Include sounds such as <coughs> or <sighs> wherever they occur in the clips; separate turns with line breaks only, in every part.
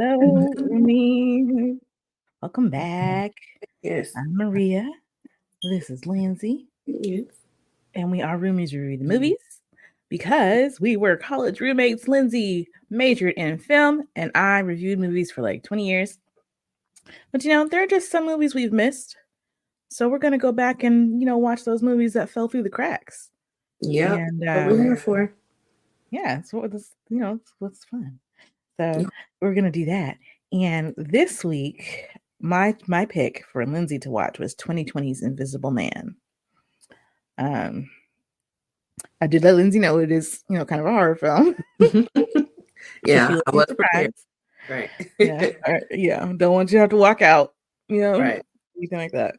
Hello, <laughs> me. Welcome back.
Yes.
I'm Maria. This is Lindsay.
Yes.
And we are roomies review the movies because we were college roommates. Lindsay majored in film, and I reviewed movies for like 20 years. But you know, there are just some movies we've missed. So we're gonna go back and you know watch those movies that fell through the cracks.
Yeah.
And
What we're
uh,
here for.
yeah, so what's you know it's what's fun. So we're gonna do that. And this week, my my pick for Lindsay to watch was 2020's Invisible Man. Um, I did let Lindsay know it is you know kind of a horror film. <laughs> <laughs>
Yeah, I was prepared.
surprised.
Right.
Yeah, <laughs> yeah. Don't want you to have to walk out. You know,
right.
anything like that.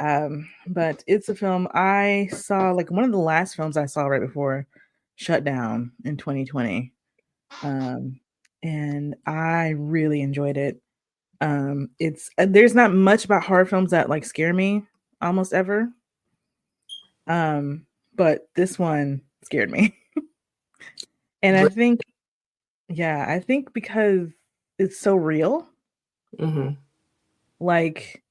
Um, but it's a film I saw like one of the last films I saw right before shutdown in 2020. Um, and I really enjoyed it. Um, it's uh, there's not much about horror films that like scare me almost ever. Um, but this one scared me. <laughs> and I think yeah, I think because it's so real
mm-hmm.
like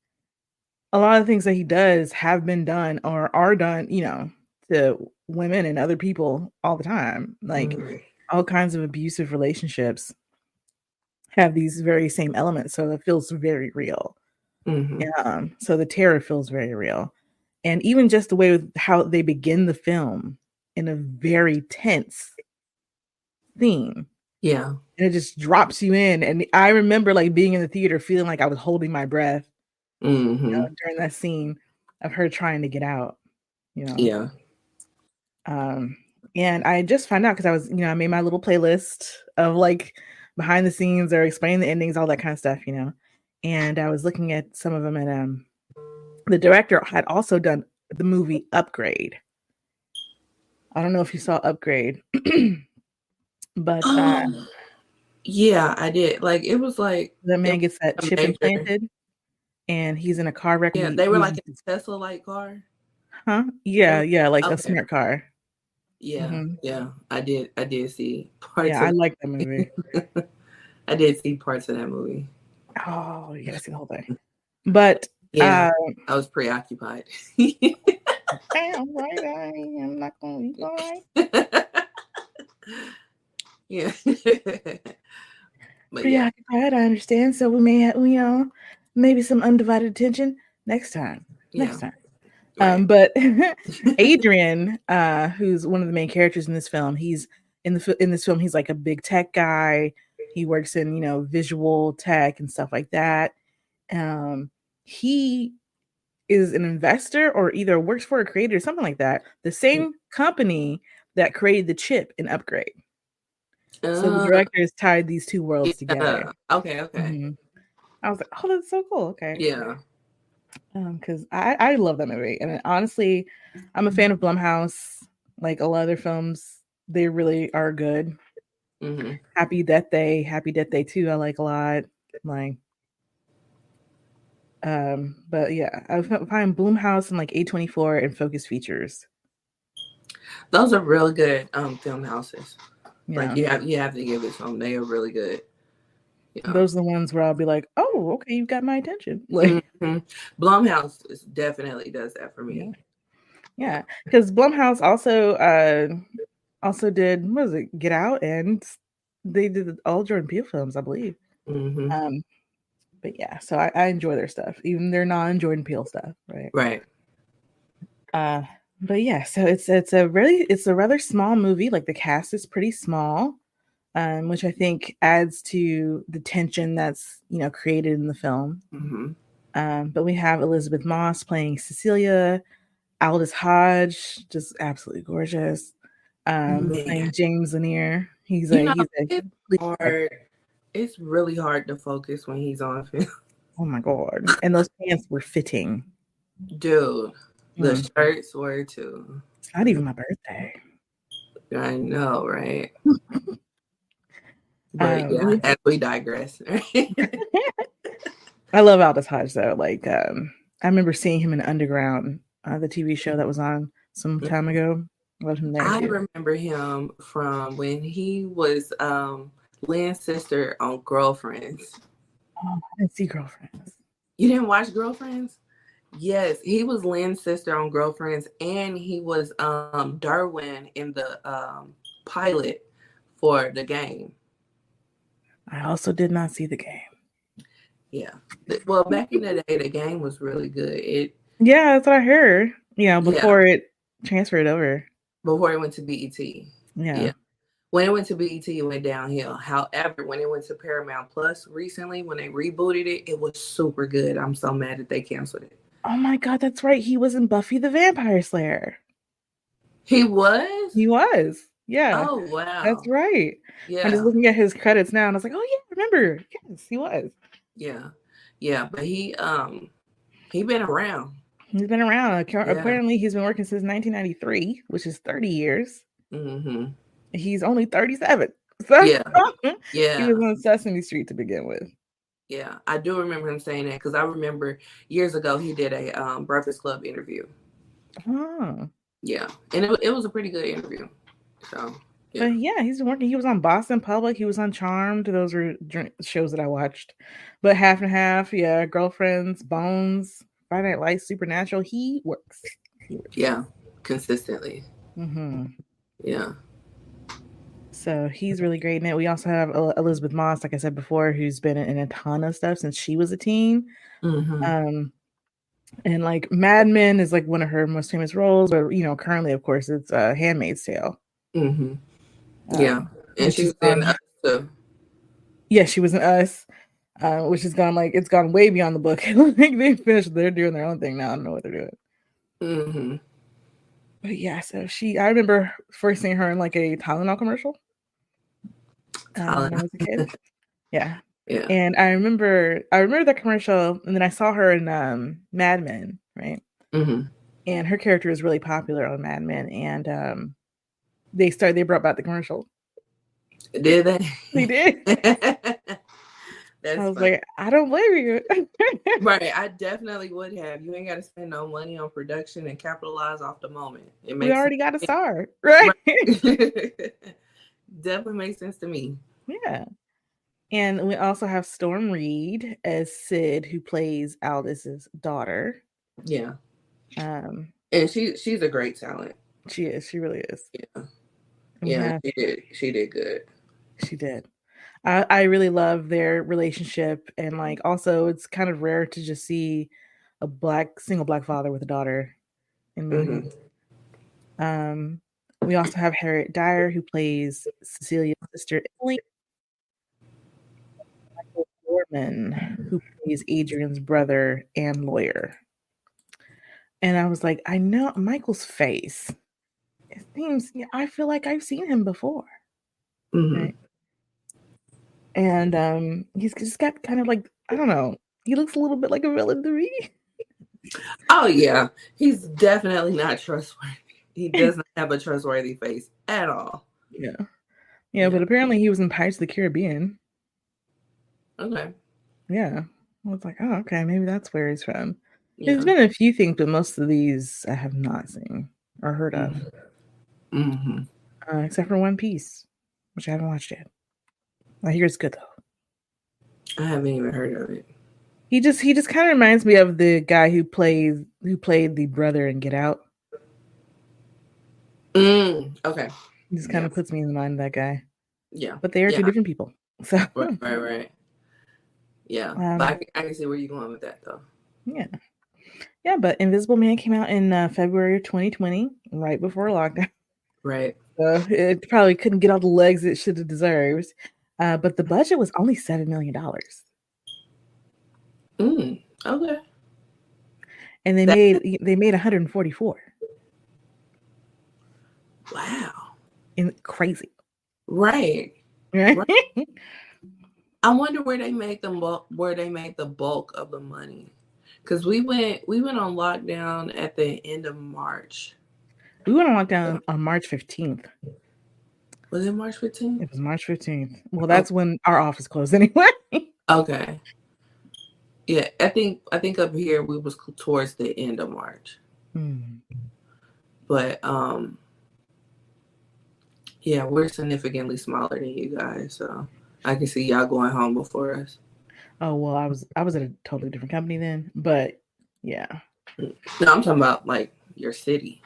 a lot of things that he does have been done or are done, you know, to women and other people all the time. Like
Mhm.
All kinds of abusive relationships have these very same elements. So it feels very real.
Mhm.
Yeah. Um, so the terror feels very real. And even just the way with how they begin the film in a very tense theme
Yeah.
and it just drops you in. And I remember like being in the theater feeling like I was holding my breath
hmm
you know, during that scene of her trying to get out. You know,
Yeah.
Um, and I just found out because I was, you know, I made my little playlist of like behind the scenes or explaining the endings, all that kind of stuff, you know. And I was looking at some of them, and um, the director had also done the movie Upgrade. I don't know if you saw Upgrade, <clears throat> but uh,
Oh, yeah, I did. Like it was like
the man gets that
a
chip implanted, and he's in a car wreck.
yeah, they were like a Tesla like car.
huh? Yeah, yeah, like a smart car.
Yeah,
Mhm.
yeah. I did I did see parts
Yeah, I like that movie. <laughs>
I did see parts of that movie.
Oh, you gotta see the whole thing. But
Yeah,
uh,
I was preoccupied.
damn <laughs> right, I am not gonna be all right.
yeah. <laughs> but yeah,
Preoccupied, I understand. So we may have, you know, maybe some undivided attention next time.
yeah.
Next time.
Right.
Um, but <laughs> <laughs> Adrian, uh, who's one of the main characters in this film, he's in the in this film. He's like a big tech guy. He works in you know visual tech and stuff like that. Um, he is an investor or either works for a creator, something like that. The same company that created the chip in Upgrade. So the
Uh,
directors tied these two worlds together.
yeah. Okay, okay.
Mhm. I was like, oh, that's so cool. Okay.
Yeah.
Um, because I I love that movie, and honestly, I'm a fan of Blumhouse. Like a lot of their films, they really are good.
hmm
Happy Death Day, Happy Death Day too. I like a lot. Like, um, but yeah, I fi- find Blumhouse and like A24 and Focus Features.
Those are real good um film houses.
Yeah,
Like you have you have to give it them. They are really good. Yeah.
those are the ones where I'll be like, oh, okay, you've got my attention. <laughs> Like,
Mhm. Blumhouse definitely does that for me.
yeah, because Blumhouse also uh also did what was it, Get Out, and they did all Jordan Peele films, I believe.
hmm
Um, but yeah, so I, I enjoy their stuff, even their non Jordan Peele stuff, right?
Right.
Uh, but yeah, so it's it's a really it's a rather small movie. Like the cast is pretty small, um, which I think adds to the tension that's you know created in the film.
hmm
Um, but we have Elisabeth Moss playing Cecilia, Aldis Hodge, just absolutely gorgeous. Um,
Man.
playing James Lanier. He's
You
a
know,
he's a
it's hard. It's really hard to focus when he's on film. <laughs>
oh my god, and those pants were fitting.
Dude, the
Mm.
shirts were too.
It's not even my birthday.
I know, right? <laughs> But
Um,
yeah, as we digress. <laughs>
I love Aldis Hodge though. Like um I remember seeing him in Underground, uh, the TV show that was on some time ago. I loved him there.
I
too.
remember him from when he was um Lynn's sister on Girlfriends.
Oh, I didn't see Girlfriends.
You didn't watch Girlfriends? Yes, he was Lynn's sister on Girlfriends, and he was um Derwin in the um pilot for the game.
I also did not see the game.
Yeah. Well, back in the day, the game was really good. It
Yeah, that's what I heard. Yeah, before it transferred over.
before it went to BET.
Yeah.
Yeah. When it went to BET, it went downhill. However, when it went to Paramount Plus recently, when they rebooted it, it was super good. I'm so mad that they canceled it.
Oh my god, that's right. He was in Buffy the Vampire Slayer.
He was?
He was. Yeah.
Oh wow.
That's right.
Yeah.
I'm just looking at his credits now and I was like, oh yeah, remember. Yes, he was.
Yeah. Yeah. But he um he been around.
He's been around.
Yeah.
Apparently, he's been working since 1993, which is 30 years.
hmm
He's only 37. <laughs> So
Yeah. <laughs>
he was on Sesame Street to begin with.
Yeah. I do remember him saying that because I remember years ago he did a um Breakfast Club interview.
Oh.
Yeah. And it, it was a pretty good interview. So Yeah.
But yeah, he's been working. He was on Boston Public. He was on Charmed. Those were shows that I watched. But half and half, yeah. Girlfriends, Bones, Friday Night Lights, Supernatural. He works. He works.
yeah, consistently.
hmm
Yeah.
So he's really great in it. We also have Elisabeth Moss, like I said before, who's been in a ton of stuff since she was a teen.
hmm
Um, and like Mad Men is like one of her most famous roles, but you know, currently, of course, it's uh, Handmaid's Tale.
Hmm
Um,
Yeah. And
which
she's in us too.
yeah, she was in Us, uh, which has gone like it's gone way beyond the book. <laughs> like they finished, they're doing their own thing now. I don't know what they're doing.
hmm
But yeah, so she, I remember first seeing her in like a Tylenol commercial uh, when I was a kid. <laughs> Yeah,
Yeah.
and I remember, I remember that commercial, and then I saw her in um, Mad Men, right?
hmm
And her character is really popular on Mad Men, and um, they started, they brought back the commercial.
Did they?
They did. <laughs>
That's
I was
funny.
like, I don't blame you. <laughs>
right. I definitely would have. You ain't got to spend no money on production and capitalize off the moment. It
we
makes
already got a star, right? <laughs>
definitely makes sense to me.
Yeah. And we also have Storm Reid as Sid, who plays Aldis's daughter.
Yeah.
Um,
And she she's a great talent.
she is, she really is.
Yeah. Yeah, she did. She did good.
she did. I, I really love their relationship, and like also, it's kind of rare to just see a black single black father with a daughter in movies. Um, we also have Harriet Dyer, who plays Cecilia's sister Emily. Michael Dorman, who plays Adrian's brother and lawyer. And I was like, I know Michael's face. It seems I feel like I've seen him before.
Mhm.
Right. And um he's just got kind of like, I don't know, he looks a little bit like a villain to me.
Oh yeah, he's definitely not trustworthy. He doesn't have a trustworthy face at all.
Yeah. Yeah, but apparently he was in Pirates of the Caribbean.
Okay.
Yeah. I was like, oh, okay, maybe that's where he's from.
Yeah.
There's been a few things, but most of these I have not seen or heard of,
hmm
uh, except for One Piece, which I haven't watched yet. I hear it's good though.
I haven't even heard of it.
He just he just kind of reminds me of the guy who plays who played the brother in Get Out.
Mm, okay.
He just kind of
Yes.
puts me in the mind of that guy.
Yeah.
But they are two different people. So
Right. Right. Right. Yeah. <laughs>
Um,
I, can- I can see where you're going with that though.
yeah. Yeah, but Invisible Man came out in uh, February of 2020, right before lockdown.
Right.
So it probably couldn't get all the legs it should have deserved. Uh, but the budget was only seven million dollars,
Mm, okay.
and they
That-
made they made 144.
Wow.
In crazy,
Right.
right? <laughs>
I wonder where they make the bulk, where they make the bulk of the money, because we went we went on lockdown at the end of March.
We went on lockdown on March 15th.
Was it March 15th?
It was March 15th. Well, that's when our office closed <laughs> anyway.
Okay. Yeah, I think I think up here we was towards the end of March,
Hmm.
but um, yeah, we're significantly smaller than you guys, so I can see y'all going home before us.
Oh well, I was I was at a totally different company then, but yeah.
No, I'm talking about like your city.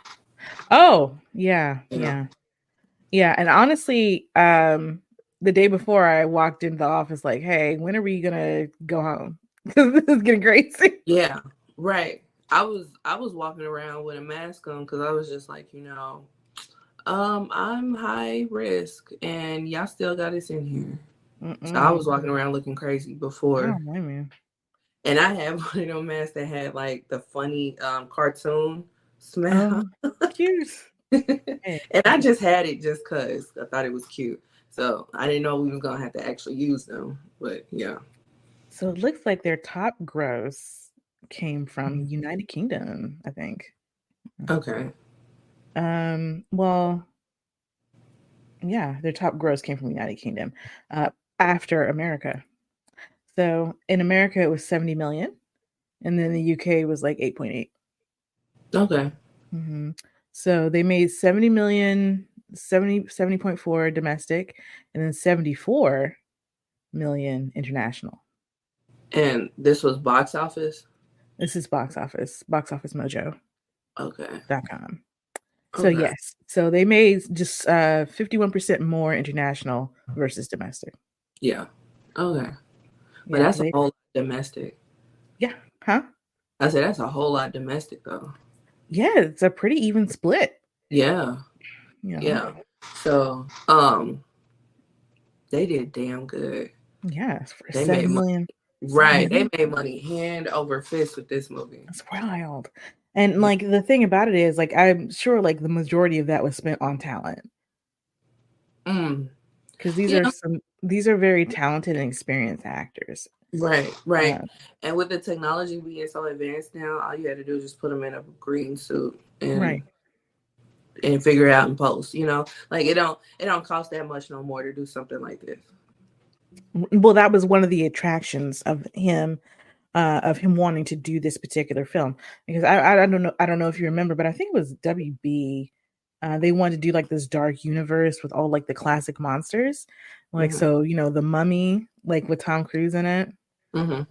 Oh yeah,
Yeah.
yeah, yeah. And honestly, um, the day before I walked into the office, like, hey, when are we gonna go home? <laughs> Because this is getting crazy.
Yeah, right. I was I was walking around with a mask on because I was just like, you know, um, I'm high risk, and y'all still got us in here. So I was walking around looking crazy before,
blame
and I had <laughs> one of those masks that had like the funny um cartoon smell,
Oh, cute. <laughs>
and I just had it just cause I thought it was cute. So I didn't know we were gonna have to actually use them, but yeah.
So it looks like their top gross came from United Kingdom, I think.
Okay.
Um, well, yeah, their top gross came from the United Kingdom uh, after America. So in America, it was 70 million, and then the UK was like 8.8.
Okay.
hmm So they made 70 million, 70, 70.4 domestic, and then 74 million international.
And this was box office.
This is box office, box office mojo.
Okay. com.
So
Okay.
yes, so they made just uh 51% more international versus domestic.
Yeah. Okay. But
Yeah,
that's
they-
a whole lot domestic. Yeah.
Huh?
I said that's a whole lot domestic though.
Yeah, it's a pretty even split.
Yeah.
Know?
Yeah. So um they did damn good.
Yeah, for
They
seven million.
Right. They made money hand over fist with this movie.
It's wild. And like the thing about it is, like I'm sure like the majority of that was spent on talent
Mm.
because these
Yeah.
are some these are very talented and experienced actors.
Right, right.
Uh,
And with the technology being so advanced now, all you had to do is just put them in a green suit and
Right.
and figure it out and post. You know, like it don't it don't cost that much no more to do something like this.
well, that was one of the attractions of him, uh, of him wanting to do this particular film because I, I don't know I don't know if you remember, but I think it was WB. Uh, they wanted to do like this dark universe with all like the classic monsters, like
Mhm.
so you know the Mummy, like with Tom Cruise in it.
Hmm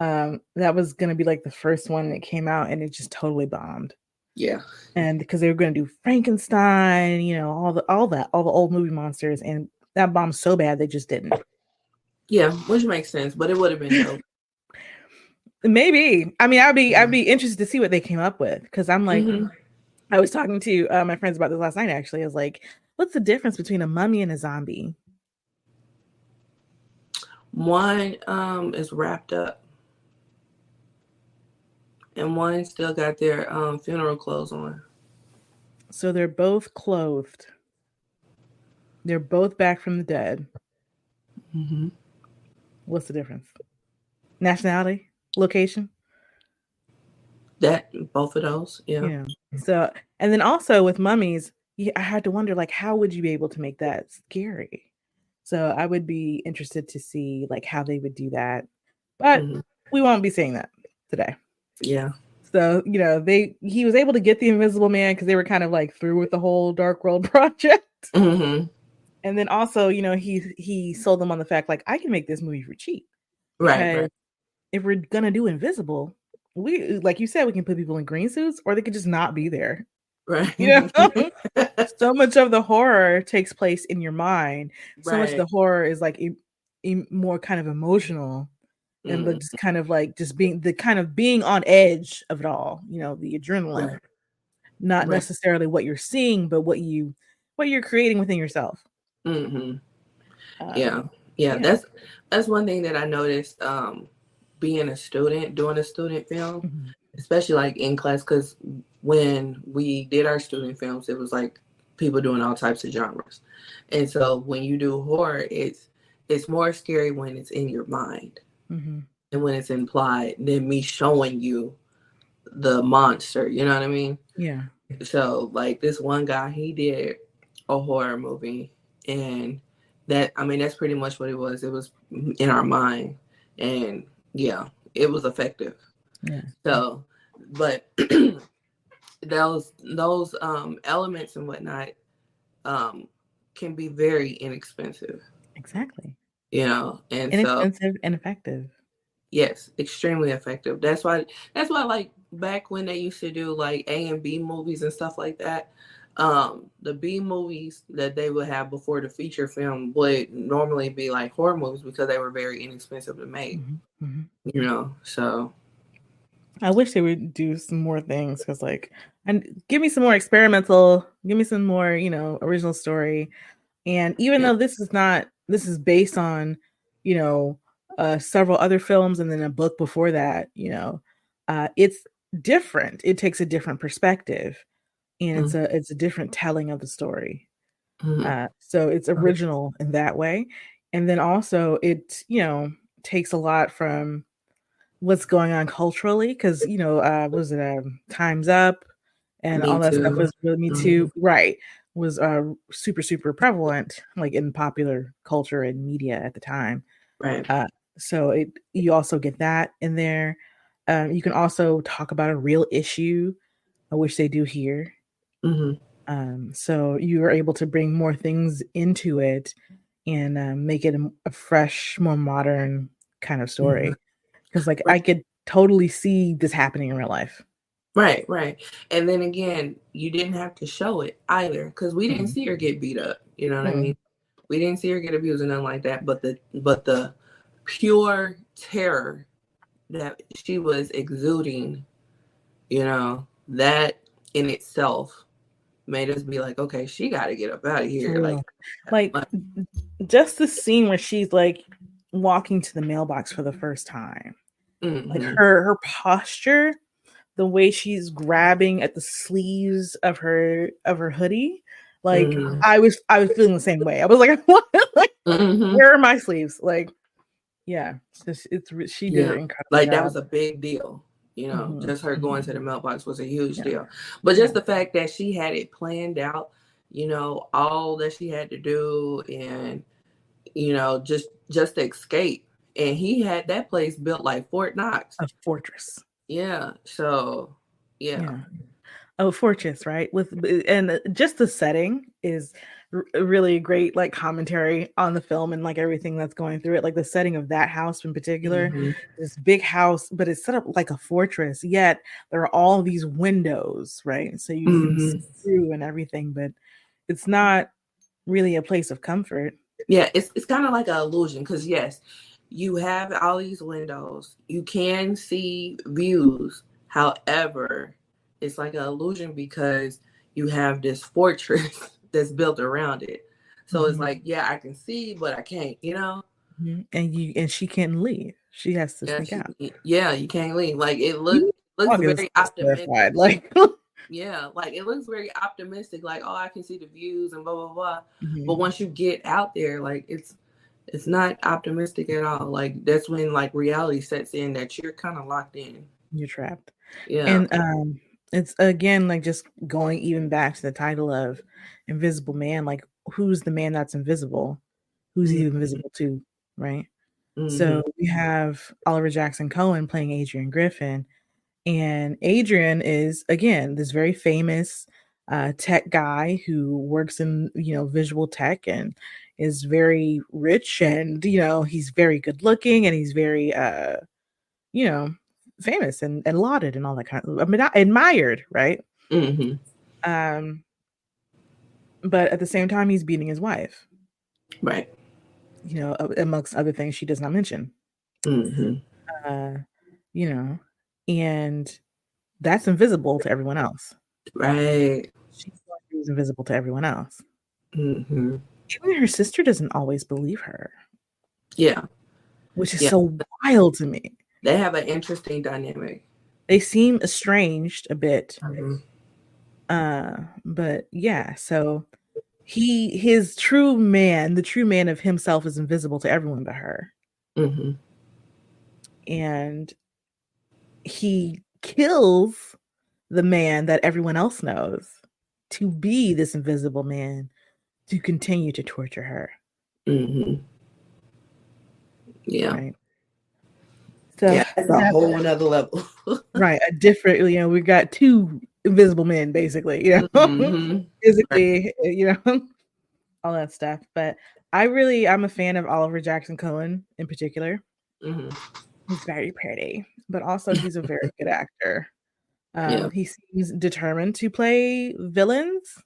Um, that was gonna be like the first one that came out, and it just totally bombed.
Yeah.
And because they were gonna do Frankenstein, you know, all the all that, all the old movie monsters, and that bombed so bad they just didn't.
Yeah, which makes sense, but it would have been dope. <laughs>
Maybe. I mean, I'd be. I'd be interested to see what they came up with because I'm like,
Mhm.
I was talking to uh, my friends about this last night. Actually, I was like, "What's the difference between a mummy and a zombie?"
One um is wrapped up, and one still got their um funeral clothes on.
So they're both clothed. They're both back from the dead.
Mm-hmm.
What's the difference? Nationality, location.
That both of those, yeah.
Yeah. So, and then also with mummies, I had to wonder, like, how would you be able to make that scary? So I would be interested to see like how they would do that, but
Mhm.
we won't be seeing that today.
Yeah.
So you know, they he was able to get the Invisible Man because they were kind of like through with the whole Dark World <laughs> project,
hmm
and then also you know he he sold them on the fact like I can make this movie for cheap.
Right, right.
If we're gonna do Invisible, we like you said we can put people in green suits or they could just not be there.
Right.
You know? <laughs> so much of the horror takes place in your mind. So much of the horror is like em- em- more kind of emotional and the
Mm,
just kind of like just being the kind of being on edge of it all. You know, the adrenaline,
right.
not
Right.
necessarily what you're seeing, but what you what you're creating within yourself.
hmm
Uh,
Yeah. yeah.
yeah.
That's that's one thing that I noticed um being a student, doing a student film,
mhm.
Especially like in class, because when we did our student films, it was like people doing all types of genres. And so when you do horror, it's it's more scary when it's in your mind
Mhm.
and when it's implied than me showing you the monster. You know what I mean?
Yeah.
So like this one guy, he did a horror movie, and that I mean that's pretty much what it was. It was in our mind, and yeah, it was effective.
Yeah.
So, but <clears throat> those those um elements and whatnot um can be very inexpensive.
Exactly.
You know, and
inexpensive so, and effective.
Yes, extremely effective. That's why that's why like back when they used to do like A and B movies and stuff like that, um, the B movies that they would have before the feature film would normally be like horror movies because they were very inexpensive to make. Mm-hmm. Mm-hmm. You know, so
I wish they would do some more things because, like, and give me some more experimental, give me some more, you know, original story. And even yeah. though this is not, this is based on, you know, uh, several other films and then a book before that, you know, uh, it's different. It takes a different perspective and mm-hmm. it's a it's a different telling of the story. Mm-hmm. Uh, so it's original in that way, and then also it you know takes a lot from what's going on culturally because you know uh, was it um, Times Up and me all that too. stuff was really Me Too, mm-hmm. right? Was uh, super super prevalent like in popular culture and media at the time,
right?
Uh, so it you also get that in there. Um, you can also talk about a real issue, which they do here. Mm-hmm. Um, so you are able to bring more things into it and uh, make it a, a, fresh, more modern kind of story. Because, mm-hmm. like, I could totally see this happening in real life.
Right, right. And then again, you didn't have to show it either because we didn't mm-hmm. see her get beat up. You know what mm-hmm. I mean? We didn't see her get abused or nothing like that. But the but the pure terror that she was exuding, you know, that in itself made us be like, okay, she got to get up out of here. Like,
like, like, just the scene where she's like walking to the mailbox for the first time, mm-hmm. like her her posture, the way she's grabbing at the sleeves of her of her hoodie. Like mm-hmm. I was, I was feeling the same way. I was like, <laughs> "What? like, mm-hmm. where are my sleeves?" Like, yeah, it's, it's she did yeah. incredible.
Like job. that was a big deal. You know, mm-hmm. just her going to the mm-hmm. mailbox was a huge yeah. deal. But just the fact that she had it planned out, you know, all that she had to do and you know, just just escape. And he had that place built like Fort Knox.
A fortress.
Yeah. So yeah. yeah.
A fortress, right? With and just the setting is really great like commentary on the film and like everything that's going through it like the setting of that house in particular mm-hmm. this big house but it's set up like a fortress yet there are all these windows right so you mm-hmm. see through and everything but it's not really a place of comfort
yeah it's, it's kind of like an illusion because yes you have all these windows you can see views however it's like an illusion because you have this <laughs> fortress that's built around it. So mm-hmm. it's like, yeah, I can see, but I can't, you know.
Mm-hmm. And you and she can't leave. She has to yeah, sneak she, out.
Yeah, you can't leave. Like it looks looks very optimistic. <laughs>
Like
yeah, like it looks very optimistic. Like oh, I can see the views and blah blah blah. Mm-hmm. But once you get out there, like it's it's not optimistic at all. Like that's when like reality sets in that you're kind of locked in.
You're trapped. Yeah. And um it's again like just going even back to the title of invisible man like who's the man that's invisible who's he mm-hmm. invisible to right mm-hmm. so we have oliver jackson cohen playing adrian griffin and adrian is again this very famous uh, tech guy who works in you know visual tech and is very rich and you know he's very good looking and he's very uh you know famous and, and lauded and all that kind of I mean admired, right? Mm-hmm. Um but at the same time he's beating his wife.
Right.
You know, amongst other things she does not mention. Mm-hmm. Uh, you know, and that's invisible to everyone else.
Right.
She's invisible to everyone else. Mm-hmm. Even her sister doesn't always believe her.
Yeah.
Which is yeah. so wild to me
they have an interesting dynamic.
They seem estranged a bit. Mm-hmm. Uh, but yeah, so he his true man, the true man of himself is invisible to everyone but her. Mm-hmm. And he kills the man that everyone else knows to be this invisible man to continue to torture her. Mm-hmm.
Yeah. Right? So yeah, it's a whole another level. <laughs>
right. A different, you know, we've got two invisible men basically, you know, mm-hmm. <laughs> physically, you know, <laughs> all that stuff. But I really I'm a fan of Oliver Jackson Cohen in particular.
Mm-hmm.
He's very pretty, but also he's a very good actor. Um, yeah. He seems determined to play villains,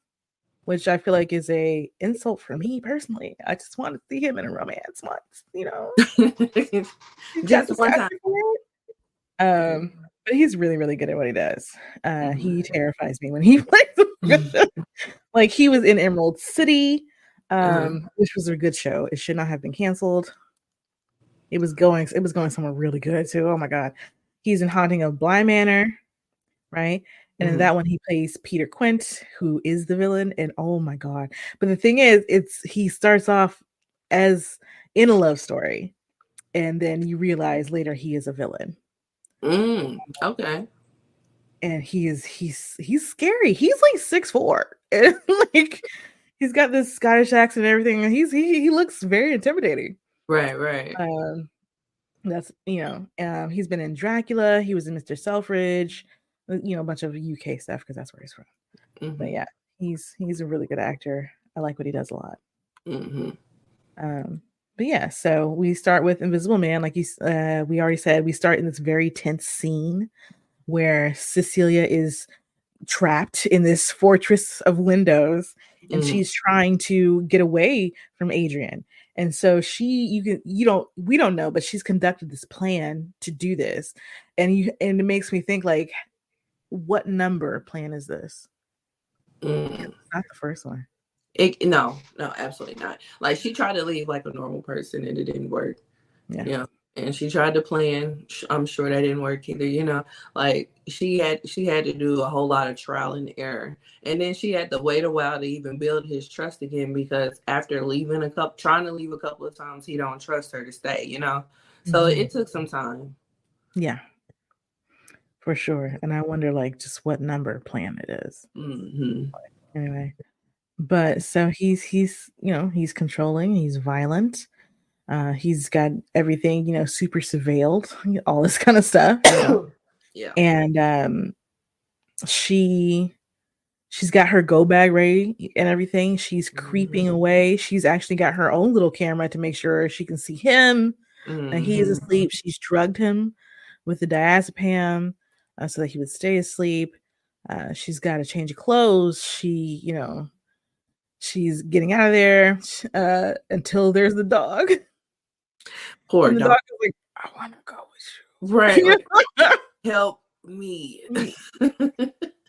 which I feel like is a insult for me personally. I just want to see him in a romance once, you know, <laughs> just one time. Um, but he's really, really good at what he does. Uh, he mm-hmm. terrifies me when he <laughs> plays. <laughs> like he was in Emerald City, um, uh which was a good show. It should not have been canceled. It was going. It was going somewhere really good too. Oh my god, he's in Haunting of Bly Manor, right? And mm-hmm. in that one, he plays Peter Quint, who is the villain. And oh my god! But the thing is, it's he starts off as in a love story, and then you realize later he is a villain.
Mm, okay.
And he is he's he's scary. He's like six four, <laughs> and like he's got this Scottish accent and everything. And he's he he looks very intimidating.
Right, right.
Um, that's you know, um, he's been in Dracula. He was in Mister Selfridge. Uh, you know, a bunch of UK stuff because that's where he's from. Mm-hmm. But yeah, he's he's a really good actor. I like what he does a lot.
Mm-hmm.
Um, but yeah, so we start with Invisible Man, like you, uh, we already said. We start in this very tense scene where Cecilia is trapped in this fortress of windows, and mm. she's trying to get away from Adrian. And so she, you can, you don't, we don't know, but she's conducted this plan to do this, and you, and it makes me think like, what number plan is this?
Mm.
Not the first one.
It, no, no, absolutely not. Like she tried to leave like a normal person and it didn't work. Yeah. You know, and she tried to plan. I'm sure that didn't work either. You know, like she had she had to do a whole lot of trial and error, and then she had to wait a while to even build his trust again because after leaving a couple, trying to leave a couple of times, he don't trust her to stay. You know, so mm-hmm. it took some time.
Yeah, for sure. And I wonder, like, just what number plan it is.
Mm-hmm.
Anyway, but so he's he's you know he's controlling, he's violent. Uh, he's got everything you know super surveilled, <laughs> all this kind of stuff. <coughs>
Yeah.
And um, she she's got her go bag ready and everything. She's creeping mm-hmm. away. She's actually got her own little camera to make sure she can see him. Mm-hmm. And he is mm-hmm. asleep. She's drugged him with the diazepam uh, so that he would stay asleep. Uh, she's got to change of clothes. She, you know, she's getting out of there uh, until there's the dog.
Poor
and
the dog. dog
is like, I want to go with
you. Right. <laughs> Help me. <laughs>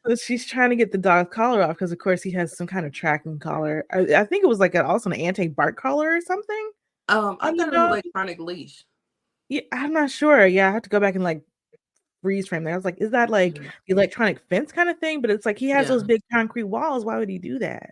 so she's trying to get the dog's collar off because, of course, he has some kind of tracking collar. I, I think it was like an, also an anti-bark collar or something.
Um, I thought it was electronic leash.
Yeah, I'm not sure. Yeah, I have to go back and like freeze frame there. I was like, is that like mm-hmm. electronic fence kind of thing? But it's like he has yeah. those big concrete walls. Why would he do that?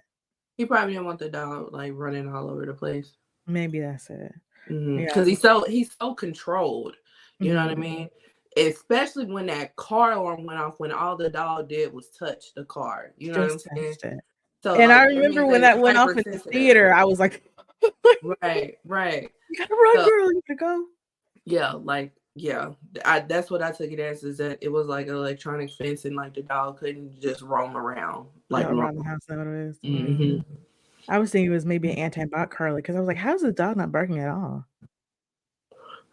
He probably didn't want the dog like running all over the place.
Maybe that's it.
Because mm-hmm. yeah. he's so he's so controlled. You mm-hmm. know what I mm-hmm. mean? Especially when that car alarm went off, when all the dog did was touch the car. You know Just what I'm saying?
So, and like, I remember when that went off in the theater, I was <laughs> like,
right, right.
You gotta run, so, girl. You gotta go.
Yeah, like yeah, I, that's what I took it as is that it was like an electronic fence and like the dog couldn't just roam around like
around the house. That what it is.
Mm-hmm.
I was thinking it was maybe an anti-bark collar because I was like, how's the dog not barking at all?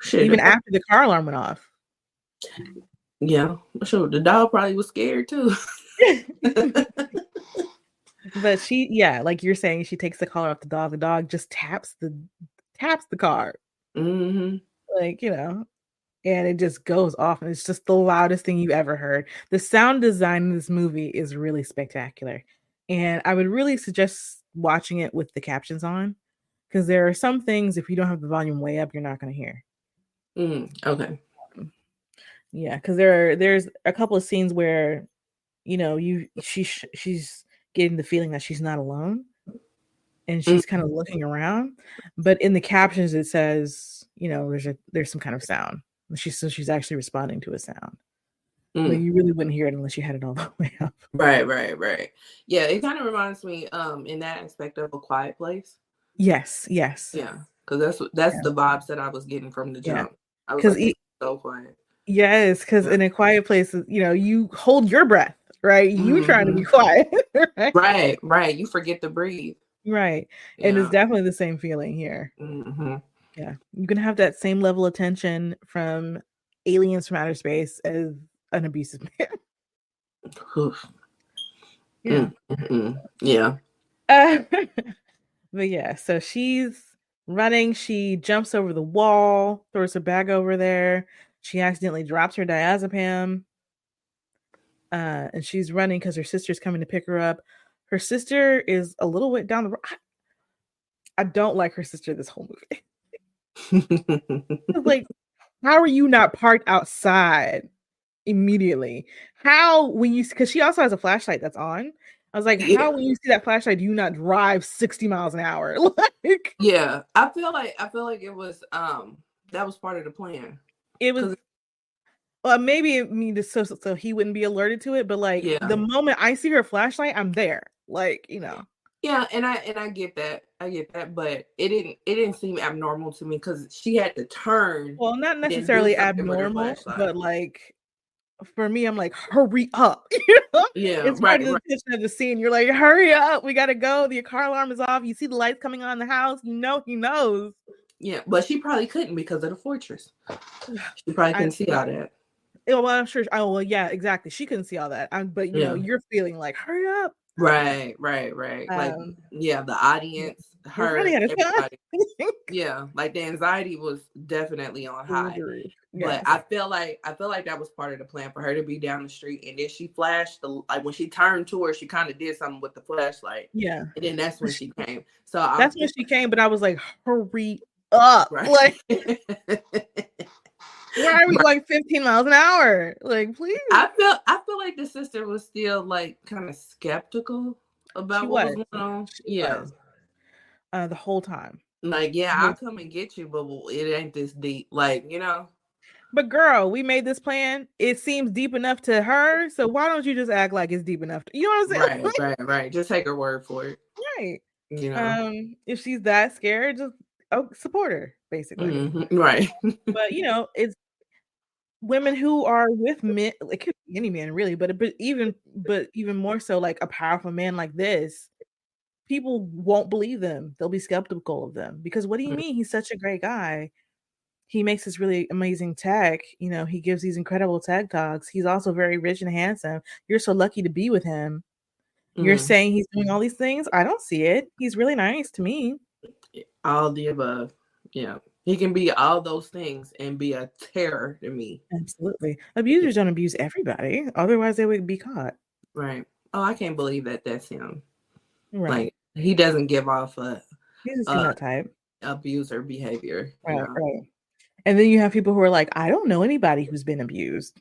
Shit, Even after the car alarm went off.
Yeah, sure. The dog probably was scared too. <laughs>
but she, yeah, like you're saying, she takes the collar off the dog. The dog just taps the taps the car.
Mm-hmm.
Like you know, and it just goes off and it's just the loudest thing you've ever heard. The sound design in this movie is really spectacular. And I would really suggest watching it with the captions on because there are some things if you don't have the volume way up you're not going to hear.
Mm, okay.
Yeah, cuz there are, there's a couple of scenes where you know, you she she's getting the feeling that she's not alone and she's mm-hmm. kind of looking around, but in the captions it says, you know, there's a there's some kind of sound. She's so she's actually responding to a sound. Mm. Like you really wouldn't hear it unless you had it all <laughs> the way up.
Right, right, right. Yeah, it kind of reminds me um in that aspect of a quiet place.
Yes, yes.
Yeah. Cause that's that's yeah. the vibes that I was getting from the jump. Yeah. Because like, so quiet.
Yes, because yeah. in a quiet place, you know, you hold your breath, right? You mm-hmm. trying to be mm-hmm. quiet. <laughs>
right? right, right. You forget to breathe.
Right. And it's definitely the same feeling here.
hmm
Yeah. You can have that same level of tension from aliens from outer space as an abusive <laughs> man. Yeah.
Yeah.
Uh, <laughs> but yeah, so she's running. She jumps over the wall, throws her bag over there. She accidentally drops her diazepam. Uh, and she's running because her sister's coming to pick her up. Her sister is a little bit down the road. I don't like her sister this whole <laughs> movie. Like, how are you not parked outside immediately? How when you because she also has a flashlight that's on. I was like,
Yeah.
how when you see that flashlight, do you not drive 60 miles an hour? <laughs> like
yeah. I feel like I feel like it was um that was part of the plan.
it was well, maybe it mean so so he wouldn't be alerted to it, but like
Yeah.
the moment I see her flashlight, I'm there. Like, you know.
Yeah, and I and I get that. I get that, but it didn't it didn't seem abnormal to me because she had to turn.
Well, not necessarily
something with her
abnormal, but like for me, I'm like, hurry up. <laughs> you know?
yeah,
it's
right,
part of the
right.
tension of the scene. You're like, hurry up, we gotta go. The car alarm is off. You see the lights coming on in the house. You know he knows.
Yeah, but she probably couldn't because of the fortress. <sighs> She probably couldn't see all that.
Oh, well, I'm sure. Oh, well, yeah, exactly. She couldn't see all that. Um, but you know, you're feeling like, hurry up.
Right, right, right. Like
Um,
yeah, the audience, her,
running out of time.
everybody. <laughs> Yeah, like the anxiety was definitely on high.
Yes.
But I feel like I feel like that was part of the plan for her to be down the street, and then she flashed the like when she turned to her, she kind of did something with the flashlight,
yeah,
and then that's when she came. So <laughs>
that's when she came. But I was like, hurry up.
right.
Like, <laughs> why are we going 15 miles an hour? Like, please.
I feel I feel like the sister was still like kind of skeptical about
She
what
was.
was going on.
She
yeah,
was. uh, the whole time.
like yeah,
Mhm.
I'll come and get you, but it ain't this deep. Like you know,
But girl, we made this plan. It seems deep enough to her. So why don't you just act like it's deep enough? To, you know what I'm saying?
right, <laughs> right, right. Just take her word for it.
right.
You know,
Um, if she's that scared, just oh, support her, basically.
Mhm, right. <laughs>
But you know, it's women who are with men. It could be any man, really, but but even but even more so, like a powerful man like this, people won't believe them. They'll be skeptical of them because what do you
Mm.
mean? He's such a great guy. He makes this really amazing tech. You know, he gives these incredible tech talks. He's also very rich and handsome. You're so lucky to be with him. You're
Mhm.
saying he's doing all these things. I don't see it. He's really nice to me.
all the above. Yeah, he can be all those things and be a terror to me.
Absolutely. Abusers don't abuse everybody. Otherwise, they would be caught.
Right. Oh, I can't believe that that's him.
Right.
Like he doesn't give off a
seem
uh,
type.
abuser behavior. you
Right,
know?
right. And then you have people who are like, I don't know anybody who's been abused.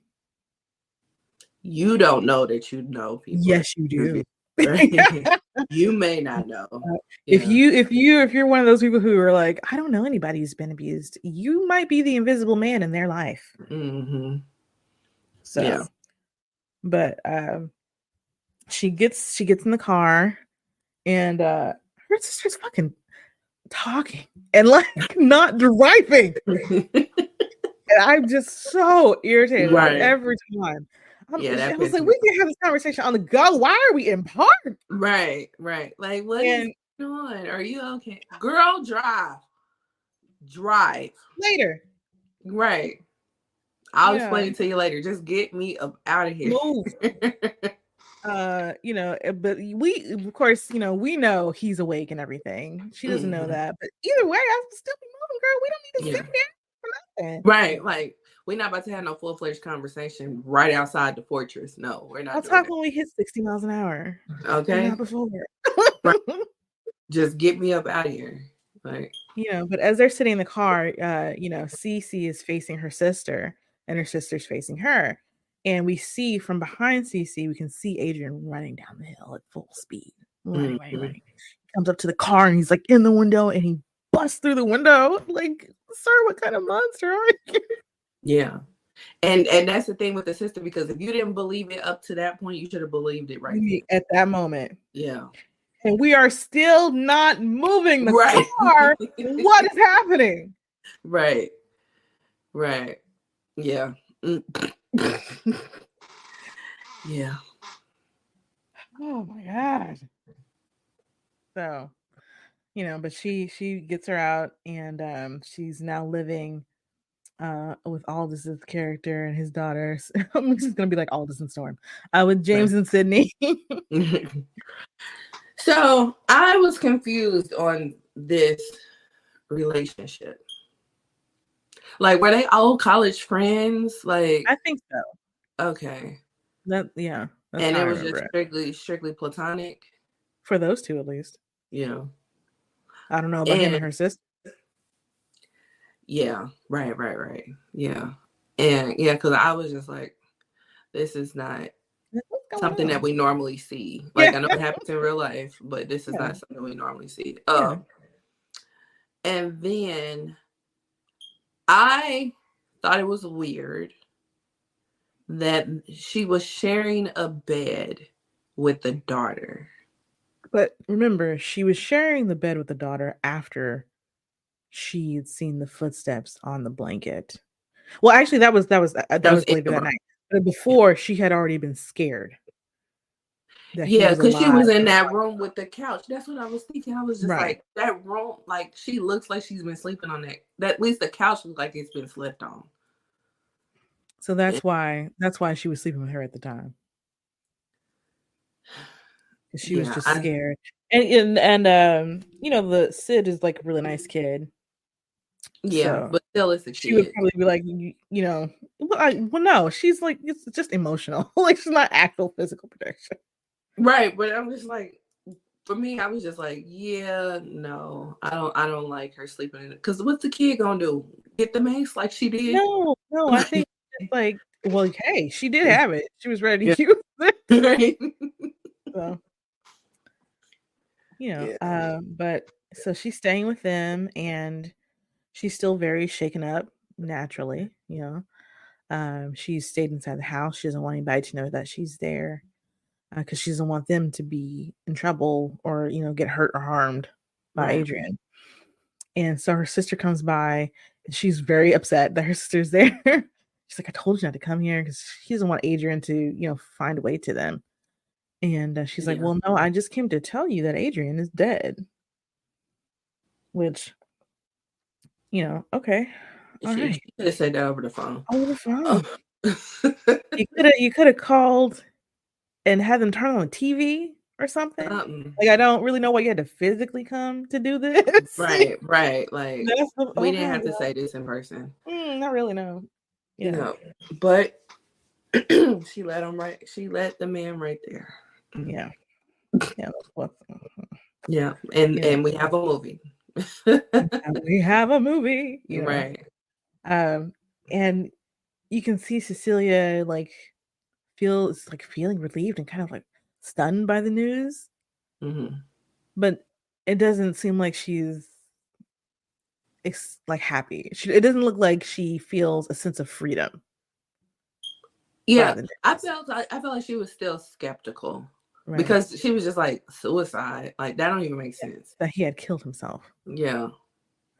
You don't know that you know people.
Yes, you do.
Right? <laughs> you may not know. <laughs>
If you if you if you're one of those people who are like, I don't know anybody who's been abused, you might be the invisible man in their life.
Mhm.
So
Yeah.
but um she gets she gets in the car and uh her sister's fucking talking and like <laughs> not driving. <laughs> And I'm just so irritated
Right.
every time. I'm,
Yeah,
I was like, we can have this conversation on the go. Why are we in park?
right, right. Like what
And
going on? Are you okay? Girl, drive. Drive.
later,
Right. I'll
Yeah.
explain it to you later. Just get me up out of here.
move. <laughs> Uh, you know, uh, but we, of course, you know, we know he's awake and everything. She doesn't know
Mhm.
that, but either way, I'm still be moving, girl. We don't need to
Yeah.
sit there for nothing.
right. Like we're not about to have no full fledged conversation right outside the fortress. No, we're not.
I'll talk
that.
when we hit 60 miles an hour.
Okay.
Not before. <laughs>
Just get me up out of here. Like
you know, but as they're sitting in the car, uh, you know, Cece is facing her sister and her sister's facing her. And we see from behind Cece, we can see Adrian running down the hill at full speed. Running,
Mhm.
running. He comes up to the car and he's like in the window and he busts through the window. Like, sir, what kind of monster are you?
Yeah. And and that's the thing with the sister because if you didn't believe it up to that point, you should have believed it right. There.
At that moment.
Yeah.
And we are still not moving the
Right.
car. what <laughs> is happening?
Right. Right. Yeah. Mm. <laughs> yeah.
Oh my god. So you know, but she she gets her out and um she's now living uh with Aldis's character and his daughters. <laughs> I'm just gonna be like Aldis and Storm. Uh with James right. and Sydney. <laughs> <laughs>
so I was confused on this relationship. Like were they all college friends? Like
I think so.
Okay.
That yeah.
And it was just strictly strictly platonic.
For those two at least.
Yeah.
I don't know about and, him and her sister.
Yeah, right, right, right. Yeah. And yeah, because I was just like, this is not something on? that we normally see. Like yeah. I know it happens in real life, but this is yeah. not something we normally see. Yeah. Um, and then I thought it was weird that she was sharing a bed with the daughter.
But remember, she was sharing the bed with the daughter after she'd seen the footsteps on the blanket. Well, actually, that was that was uh, that, that was later that night. But before, she had already been scared.
Yeah, because she was in that room with the couch. That's what I was thinking. I was just right. like, that room, like she looks like she's been sleeping on that. That at least the couch looks like it's been slept on.
So that's yeah. why that's why she was sleeping with her at the time <sighs> she was just scared. I, and, and and um, you know, the Sid is like a really nice kid.
Yeah, so but still, it's a
She would probably be like, you, you know, well, I, well, no, she's like, it's just emotional. <laughs> like she's not actual physical protection.
Right, but I'm just like, for me, I was just like, yeah, no, I don't, I don't like her sleeping in it. Because what's the kid gonna do? Get the mace like she did?
No, no, I <laughs> think like, well, hey, she did have it. She was ready to use <laughs> it. Right. so you know, yeah. um, but so she's staying with them and she's still very shaken up naturally, you know. Um, she's stayed inside the house. She doesn't want anybody to know that she's there because uh, she doesn't want them to be in trouble or, you know, get hurt or harmed by. Adrian. And so her sister comes by and she's very upset that her sister's <laughs> there. she's like, I told you not to come here because she doesn't want Adrian to, you know, find a way to them. And uh, she's yeah. like, Well, no, I just came to tell you that Adrian is dead. Which, you know, okay.
All she, right. she could have said that over the phone.
Over the phone. Oh. you <laughs> could have you could have called and had them turn on the TV or something. Um, like I don't really know why you had to physically come to do <laughs> this.
Right, right. Like the, we didn't have to say this in person.
Mm, not really, no.
Yeah. No, but <clears throat> she let him right. She let the man right there.
Yeah. <laughs> Yeah.
yeah. And yeah. and we have a movie. <laughs>
we have a movie.
You know? Right.
Um, and you can see Cecilia like feels like feeling relieved and kind of like stunned by the news. Mm-hmm. But it doesn't seem like she's ex- like happy. She, it doesn't look like she feels a sense of freedom.
Yeah, I felt I, I felt like she was still skeptical. Right. Because she was just like suicide. Like that don't even make sense.
That he had killed himself.
Yeah.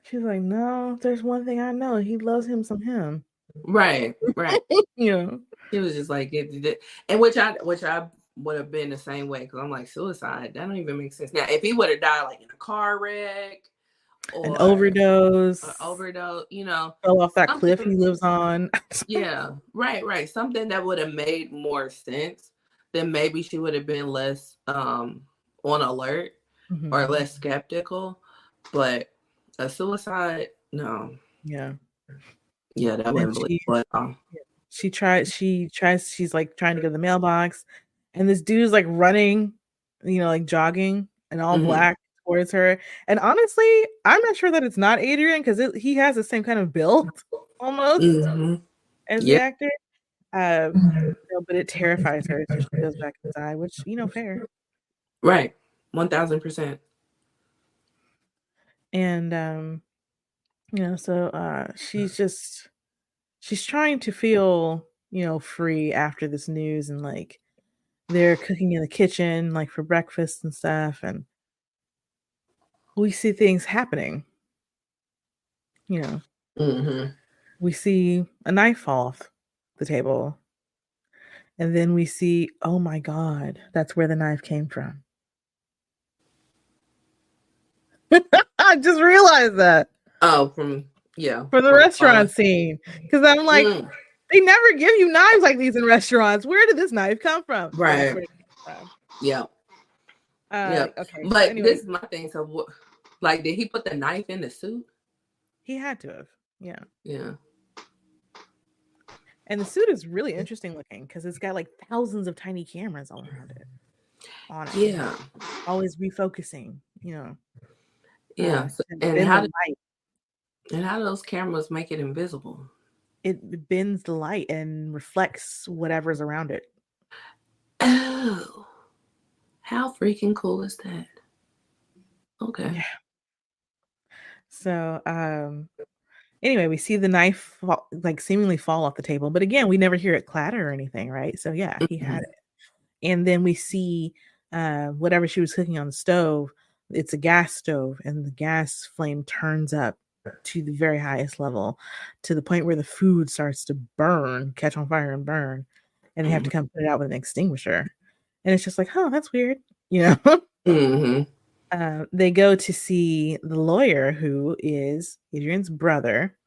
She's like, no, there's one thing I know. He loves him some him.
Right, right. <laughs>
yeah.
He was just like and which I which I would have been the same way because I'm like suicide. That don't even make sense. Now, if he would have died like in a car wreck
or an overdose,
overdose, you know,
fell off that cliff he lives on. <laughs>
yeah, right, right. Something that would have made more sense then maybe she would have been less um, on alert mm-hmm. or less skeptical. But a suicide, no.
Yeah.
Yeah, that wouldn't she, but, um,
she tries she tries she's like trying to go to the mailbox and this dude's like running, you know, like jogging and all mm-hmm. black towards her. And honestly, I'm not sure that it's not Adrian because he has the same kind of build almost mm-hmm. as the actor. Um, you know, but it terrifies her, so she goes back inside, which you know, fair.
Right, one thousand percent.
And um, you know, so uh, she's just she's trying to feel you know free after this news, and like they're cooking in the kitchen, like for breakfast and stuff, and we see things happening. You know, mm-hmm. we see a knife fall off the table. And then we see, oh my God, that's where the knife came from. <laughs> I just realized that.
Oh, from yeah,
For the from restaurant scene. Because I'm like, mm. they never give you knives like these in restaurants. Where did this knife come from?
Right. Yeah. Uh, yeah. Okay. But anyway. this is my thing. So, what, like, did he put the knife in the suit?
He had to have. Yeah.
Yeah.
And the suit is really interesting looking because it's got like thousands of tiny cameras all around it.
On it. Yeah.
Always refocusing, you know.
Yeah. Uh, so, and, how do, and how do those cameras make it invisible?
It bends the light and reflects whatever's around it.
Oh. How freaking cool is that? Okay.
Yeah. So, um, anyway, we see the knife fall, like seemingly fall off the table, but again, we never hear it clatter or anything, right? So yeah, he mm-hmm. had it. And then we see uh, whatever she was cooking on the stove. It's a gas stove, and the gas flame turns up to the very highest level, to the point where the food starts to burn, catch on fire, and burn, and they have to mm-hmm. come put it out with an extinguisher. And it's just like, oh, that's weird, you know. <laughs>
mm-hmm.
Uh, they go to see the lawyer who is Adrian's brother,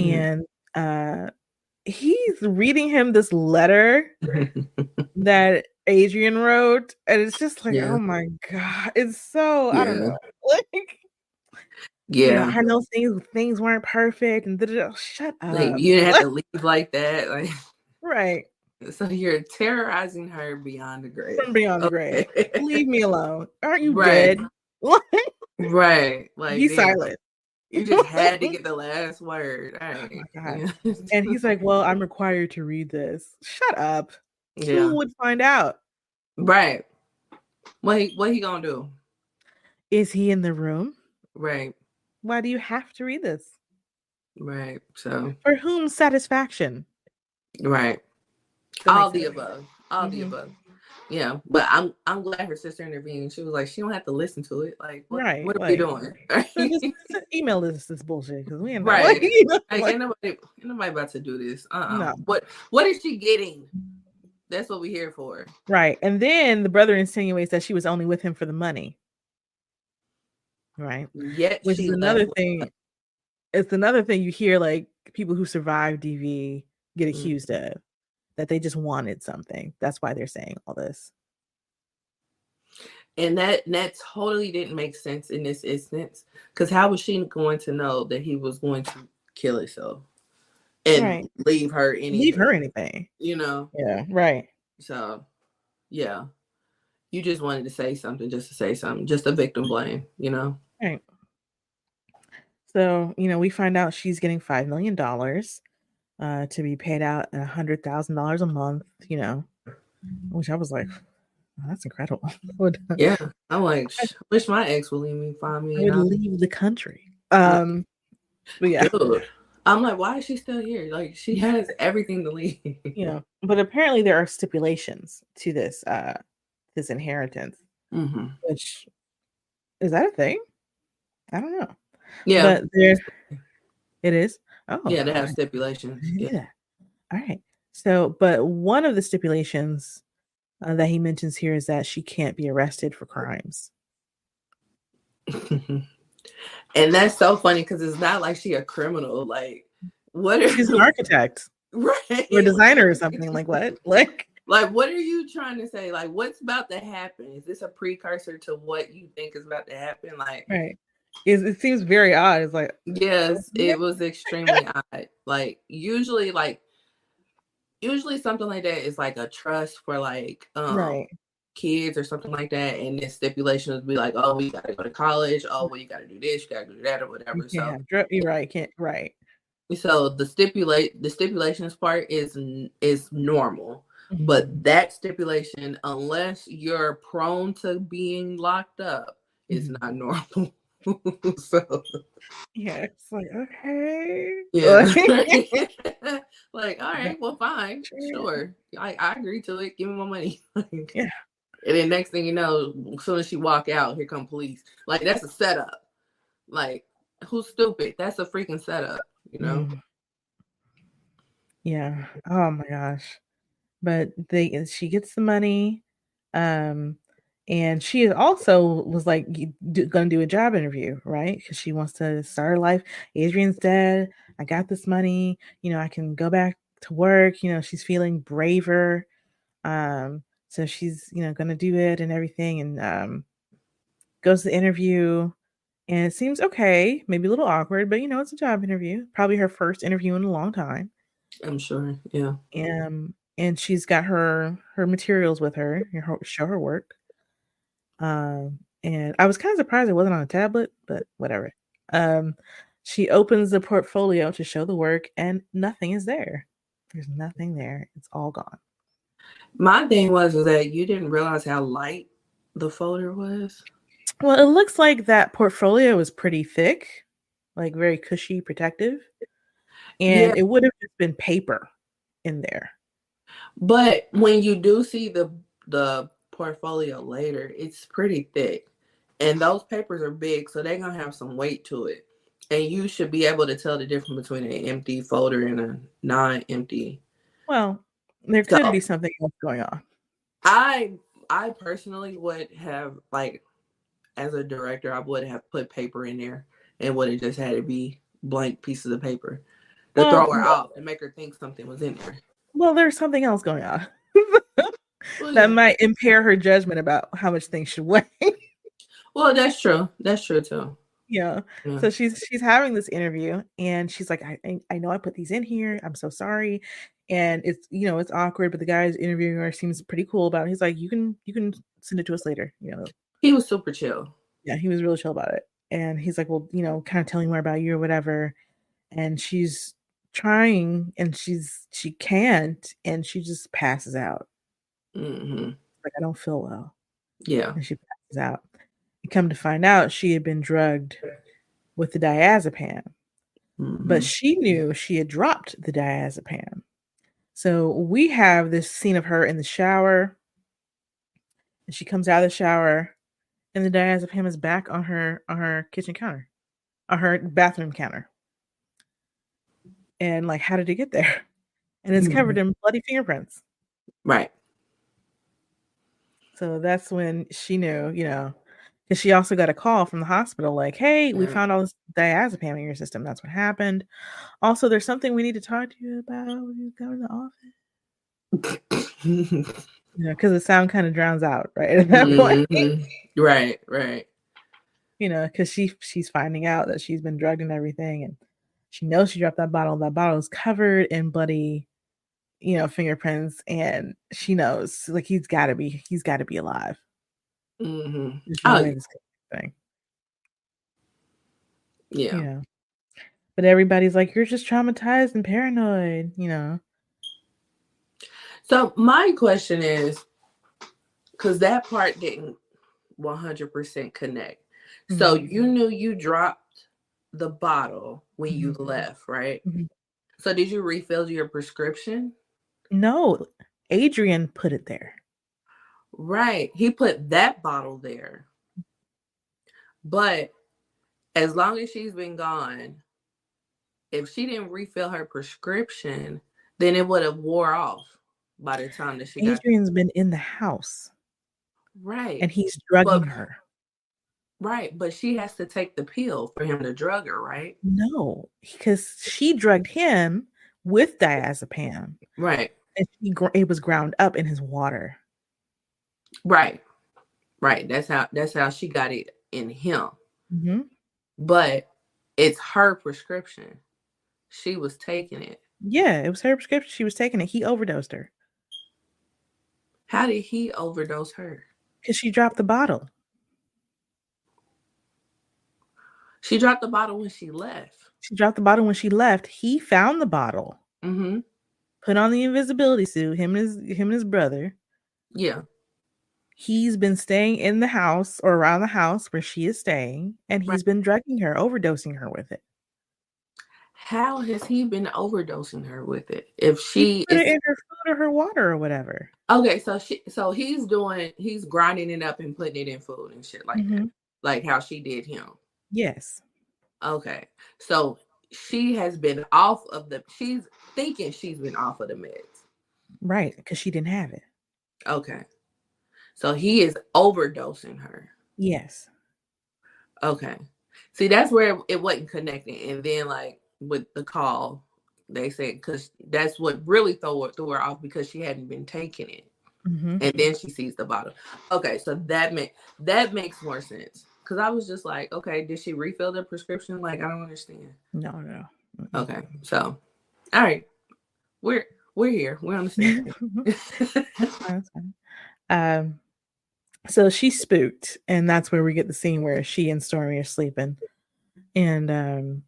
mm. and uh, he's reading him this letter <laughs> that Adrian wrote, and it's just like, yeah. oh my god, it's so yeah. I don't know, <laughs> like.
Yeah,
you know, I know things things weren't perfect, and oh, shut up.
Like, you didn't have <laughs> to leave like that, like
right.
So you're terrorizing her beyond the grave.
From beyond the grave. Leave me alone. Aren't you right. dead? <laughs>
right. Like
be silent.
You just <laughs> had to get the last word. Oh right.
Oh and he's like, Well, I'm required to read this. Shut up. Yeah. Who would find out?
Right. What he what he gonna do?
Is he in the room?
Right.
Why do you have to read this?
Right. So
for whom satisfaction?
Right. All the above. All mm-hmm. the above. Yeah, but I'm I'm glad her sister intervened. She was like, she don't have to listen to it. Like, what, right? What are like, we doing? <laughs>
just, email this this bullshit because we ain't
right. <laughs> Like, like, ain't nobody ain't nobody about to do this. Uh-uh. No. What what is she getting? That's what we're here for.
Right, and then the brother insinuates that she was only with him for the money. Right.
Yet,
which is another thing. It's another thing you hear like people who survive DV get mm. accused mm. of that they just wanted something. That's why they're saying all this.
And that that totally didn't make sense in this instance. Because how was she going to know that he was going to kill himself and right. leave her anything?
Leave her anything.
You know?
Yeah, right.
So yeah. You just wanted to say something just to say something, just a victim blame, you know?
Right. So, you know, we find out she's getting five million dollars uh, to be paid out a hundred thousand dollars a month. You know, which I was like, oh, that's incredible. <laughs> <laughs>
yeah, I'm like, wish my ex would leave me five million.
I would leave the country. Um, but yeah.
Dude, I'm like, why is she still here? Like, she has everything to leave.
you know, <laughs> but apparently there are stipulations to this uh this inheritance,
mm-hmm.
which is that a thing? I don't know.
Yeah,
but there it is.
Oh, yeah, they have stipulations.
Yeah. yeah. All right. So, but one of the stipulations uh, that he mentions here is that she can't be arrested for crimes. <laughs>
and that's so funny because it's not like she a criminal. Like, what?
Are, She's an architect, <laughs>
right?
Or designer or something. Like what? <laughs> Like,
like what are you trying to say? Like, what's about to happen? Is this a precursor to what you think is about to happen? Like,
right? It, it seems very odd. It's like
yes, <laughs> it was extremely odd. Like usually, like usually something like that is like a trust for like um
right.
kids or something like that, and then stipulation would be like, oh, we got to go to college. Oh, well, you got to do this, you got to do that, or whatever. You so
you're right, can't right.
So the stipulate the stipulations part is is normal. Mm-hmm. But that stipulation, unless you're prone to being locked up, is mm-hmm. not <laughs> normal. <laughs> so
yeah, it's like okay, <laughs>
yeah, like <laughs> all right, well, fine, sure, I, I agree to it. Give me my money.
yeah,
and then next thing you know, as soon as she walk out, here come police. Like that's a setup. Like who's stupid? That's a freaking setup. You know. Mm.
Yeah. Oh my gosh. But they she gets the money. Um and she also was like going to do a job interview, right? Because she wants to start her life. Adrian's dead. I got this money. You know, I can go back to work. You know, she's feeling braver. Um, so she's you know going to do it and everything, and um, goes to the interview. And it seems okay, maybe a little awkward, but you know, it's a job interview. Probably her first interview in a long time.
I'm sure. Yeah.
Um, and she's got her her materials with her, her show her work. Um, and I was kind of surprised it wasn't on a tablet, but whatever. Um, she opens the portfolio to show the work, and nothing is there. There's nothing there. It's all gone.
My thing was that you didn't realize how light the folder was.
Well, it looks like that portfolio is pretty thick, like very cushy, protective, and yeah. it would have just been paper in there.
But when you do see the the portfolio later, it's pretty thick. And those papers are big, so they're gonna have some weight to it. And you should be able to tell the difference between an empty folder and a non-empty.
Well, there could so, be something else going on.
I I personally would have like as a director, I would have put paper in there and would have just had it be blank pieces of paper to well, throw her off and make her think something was in there.
Well, there's something else going on that might impair her judgment about how much things should <laughs> weigh.
well, that's true. That's true too.
Yeah. yeah. So she's she's having this interview and she's like, I I know I put these in here. I'm so sorry. And it's you know it's awkward, but the guy's interviewing her seems pretty cool about it. He's like, you can you can send it to us later. You know.
He was super chill.
Yeah, he was really chill about it. And he's like, well, you know, kind of telling more about you or whatever. And she's trying and she's she can't and she just passes out
mm-hmm.
like i don't feel well.
Yeah.
And she passes out. And come to find out she had been drugged with the diazepam. Mm-hmm. but she knew she had dropped the diazepam. So we have this scene of her in the shower. And she comes out of the shower and the diazepam is back on her on her kitchen counter on her bathroom counter. And like how did it get there? And it's covered mm-hmm. in bloody fingerprints.
Right
so that's when she knew you know because she also got a call from the hospital like hey we found all this diazepam in your system. That's what happened. Also there's something we need to talk to you about when you come in the office. You know because the sound kind of drowns out right at that
mm-hmm. point right right.
You know because she she's finding out that she's been drugged and everything and she knows she dropped that bottle. That bottle is covered in bloody, you know, fingerprints, and she knows like he's got to be he's got to be alive.
Mm-hmm. Oh,
thing.
Yeah. Yeah.
But everybody's like, you're just traumatized and paranoid, you know.
So my question is, because that part didn't 100% connect. Mm-hmm. So you knew you dropped the bottle when you mm-hmm. left, right? Mm-hmm. So did you refill your prescription?
No, Adrian put it there.
Right. He put that bottle there. But as long as she's been gone, if she didn't refill her prescription, then it would have wore off by the time that she
Adrian's got... been in the house.
Right.
And he's drugging but, her.
Right, but she has to take the pill for him to drug her, right?
No, because she drugged him with diazepam.
Right.
And he it was ground up in his water.
Right. Right. That's how that's how she got it in him.
Mm-hmm.
But it's her prescription. She was taking it.
Yeah, it was her prescription. She was taking it. He overdosed her.
How did he overdose her?
Because she dropped the bottle.
She dropped the bottle when she left.
She dropped the bottle when she left. He found the bottle.
Mm-hmm.
Put on the invisibility suit. Him and his him and his brother.
Yeah.
He's been staying in the house or around the house where she is staying, and he's right. been drugging her, overdosing her with it.
How has he been overdosing her with it? If she
put is... it in her food or her water or whatever.
Okay, so she so he's doing he's grinding it up and putting it in food and shit like mm-hmm. that. Like how she did him.
Yes.
Okay. So she has been off of the she's thinking she's been off of the meds.
Right, because she didn't have it.
Okay. So he is overdosing her.
Yes.
Okay. See, that's where it wasn't connecting. And then like with the call, they said because that's what really threw her, threw her off because she hadn't been taking it. Mm-hmm. And then she sees the bottle. Okay, so that make that makes more sense. Cause I was just like, okay, did she refill the prescription? Like, I don't understand.
No, no.
Mm-hmm. Okay, so all right, we're we're here. We're on the same. <laughs>
that's fine. Um, so she's spooked, and that's where we get the scene where she and Stormy are sleeping, and um,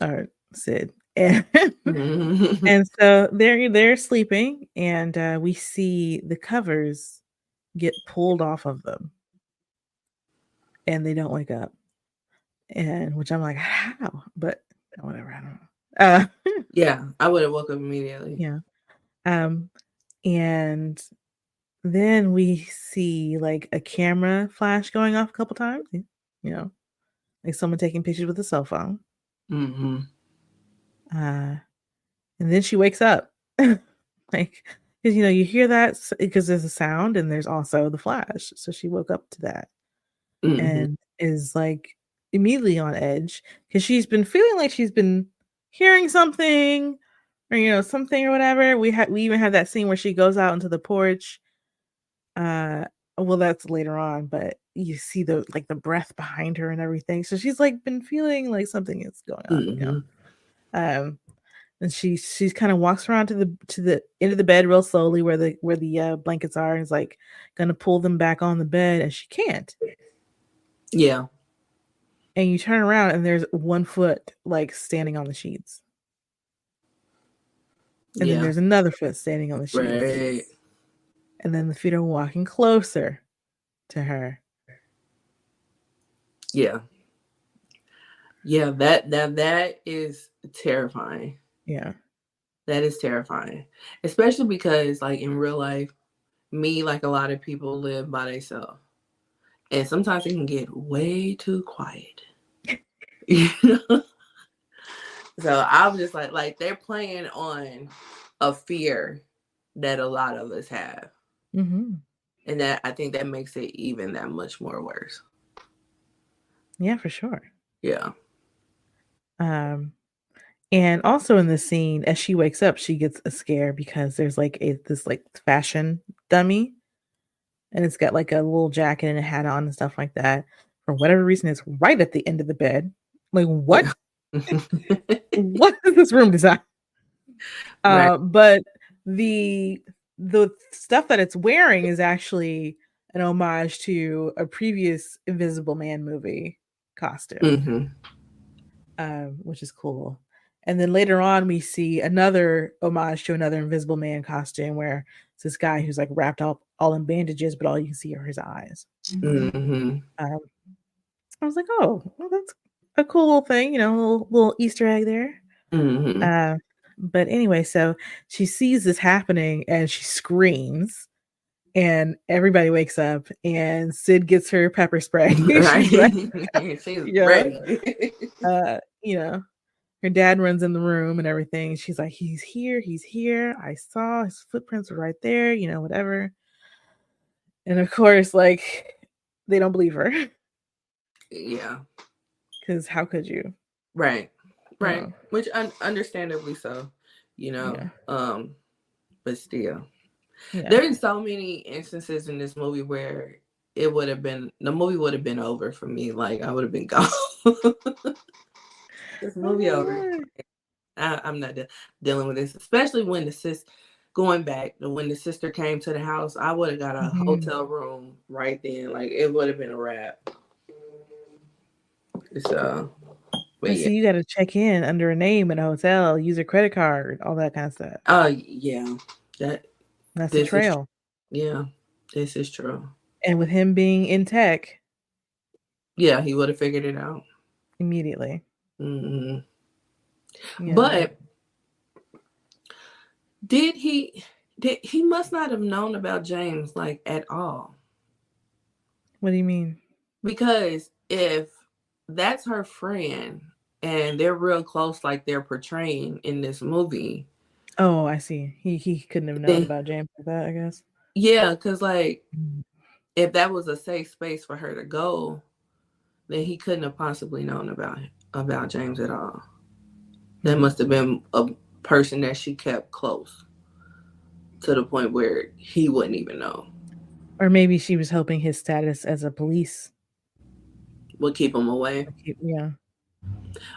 or Sid, and <laughs> mm-hmm. and so they're they're sleeping, and uh, we see the covers get pulled off of them, and they don't wake up, and which I'm like, how? But whatever, I don't know.
Uh, <laughs> yeah, I would have woke up immediately.
Yeah, um, and then we see like a camera flash going off a couple times, you know, like someone taking pictures with a cell phone. Mm-hmm. Uh, and then she wakes up, <laughs> like, because you know you hear that because there's a sound and there's also the flash. So she woke up to that mm-hmm. and is like immediately on edge because she's been feeling like she's been hearing something or you know something or whatever. We had we even had that scene where she goes out into the porch uh well that's later on but you see the like the breath behind her and everything so she's like been feeling like something is going on mm-hmm. you know mm-hmm. um and she she's kind of walks around to the to the end of the bed real slowly where the where the uh, blankets are and is like gonna pull them back on the bed and she can't
yeah
and you turn around and there's one foot like standing on the sheets and yeah. then there's another foot standing on the sheets right and then the feet are walking closer to her.
Yeah. Yeah, that that that is terrifying.
Yeah.
That is terrifying. Especially because like in real life, me like a lot of people live by themselves. And sometimes it can get way too quiet. <laughs> you know? So I was just like like they're playing on a fear that a lot of us have. Mm-hmm. And that I think that makes it even that much more worse.
Yeah, for sure.
Yeah.
Um, and also in the scene, as she wakes up, she gets a scare because there's like a this like fashion dummy, and it's got like a little jacket and a hat on and stuff like that. For whatever reason, it's right at the end of the bed. Like what? <laughs> <laughs> what is this room design? Right. Uh, but the the stuff that it's wearing is actually an homage to a previous Invisible Man movie costume, mm-hmm. um, which is cool. And then later on, we see another homage to another Invisible Man costume where it's this guy who's like wrapped up all in bandages, but all you can see are his eyes. Mm-hmm. Um, I was like, oh, well, that's a cool little thing, you know, a little, little Easter egg there. Mm-hmm. Uh, but anyway, so she sees this happening and she screams, and everybody wakes up, and Sid gets her pepper spray. <laughs> She's, <laughs> She's <laughs> yeah. ready. uh, you know, her dad runs in the room and everything. She's like, He's here, he's here. I saw his footprints were right there, you know, whatever. And of course, like, they don't believe her.
Yeah.
Because how could you?
Right right which un- understandably so you know yeah. um but still yeah. there's so many instances in this movie where it would have been the movie would have been over for me like i would have been <laughs> gone this movie oh, over I, am not de- dealing with this especially when the sis going back when the sister came to the house i would have got a mm-hmm. hotel room right then like it would have been a wrap so
but yeah. you got to check in under a name in a hotel, use a credit card, all that kind of stuff.
Oh uh, yeah, that
that's the trail.
Is, yeah, this is true.
And with him being in tech,
yeah, he would have figured it out
immediately. Mm-hmm.
Yeah. But did he? Did he must not have known about James like at all?
What do you mean?
Because if that's her friend and they're real close like they're portraying in this movie
oh i see he he couldn't have known about james like that i guess
yeah because like mm. if that was a safe space for her to go, then he couldn't have possibly known about about James at all. That must have been a person that she kept close to the point where he wouldn't even know.
Or maybe she was hoping his status as a police
would keep him away.
Yeah.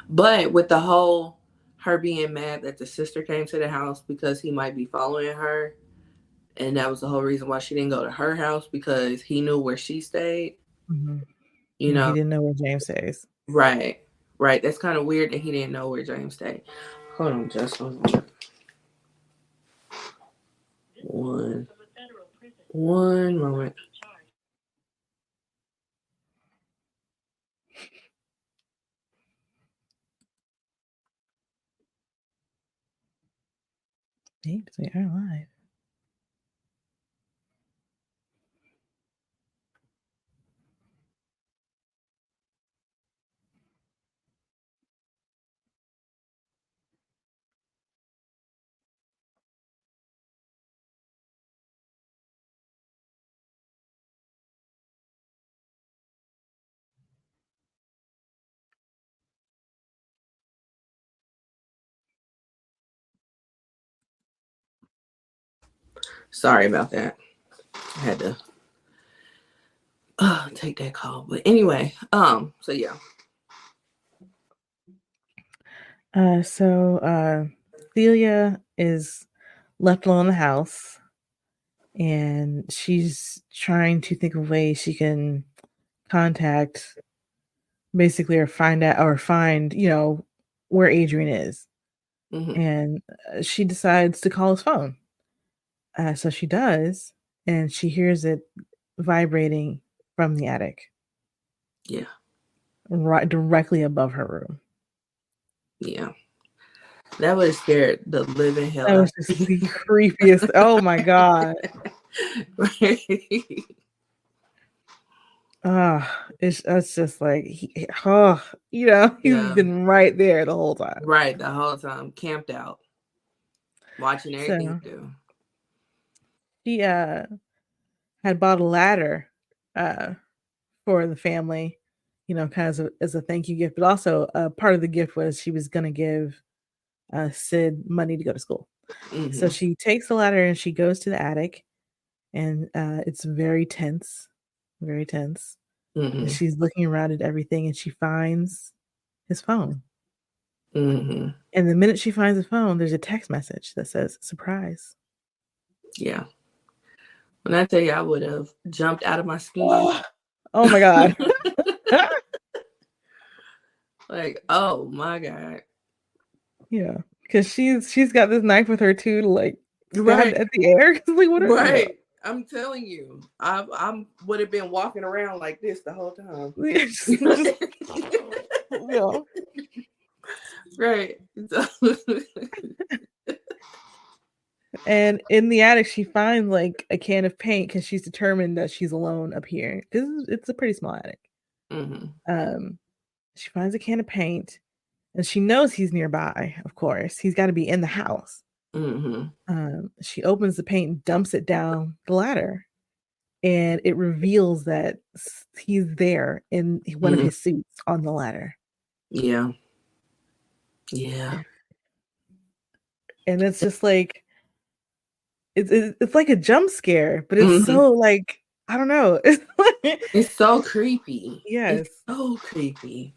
But with the whole her being mad that the sister came to the house because he might be following her, and that was the whole reason why she didn't go to her house because he knew where she stayed. Mm-hmm. You know,
he didn't know where James stays.
Right, right. That's kind of weird that he didn't know where James stayed. Hold on, just hold on. One, one moment.
Thanks, we are live.
Sorry about that. I had to uh, take that call. But anyway, um, so yeah.
Uh, so uh, Celia is left alone in the house, and she's trying to think of ways she can contact, basically, or find out or find, you know, where Adrian is. Mm-hmm. And uh, she decides to call his phone. Uh, so she does, and she hears it vibrating from the attic.
Yeah.
Right directly above her room.
Yeah. That would have scared the living hell.
That was just the <laughs> creepiest. Oh my god. <laughs> Ah, oh, it's that's just like he, oh, you know, <laughs> he's yeah. been right there the whole time.
Right, the whole time, camped out, watching everything so, do
she uh had bought a ladder uh for the family, you know, kind of as a, as a thank you gift, but also uh, part of the gift was she was going to give uh, Sid money to go to school. Mm-hmm. So she takes the ladder and she goes to the attic, and uh, it's very tense, very tense. Mm-hmm. She's looking around at everything and she finds his phone. Mm-hmm. And the minute she finds the phone, there's a text message that says "surprise."
Yeah. When I tell you, I would have jumped out of my skin.
Oh, my god! <laughs> <laughs>
like, oh my god.
Yeah, because she's she's got this knife with her too to like right at the air. <laughs> like, what
right. I'm telling you, I I'm would have been walking around like this the whole time. yeah. Right.
And in the attic, she finds like a can of paint because she's determined that she's alone up here because it's a pretty small attic. Mm-hmm. Um, she finds a can of paint, and she knows he's nearby. Of course, he's got to be in the house. Mm-hmm. Um, she opens the paint and dumps it down the ladder, and it reveals that he's there in one mm-hmm. of his suits on the ladder.
Yeah. Yeah.
And it's just like it's it's like a jump scare, but it's mm-hmm. so like I don't know. <laughs>
It's like, it's so creepy.
Yes,
it's so creepy.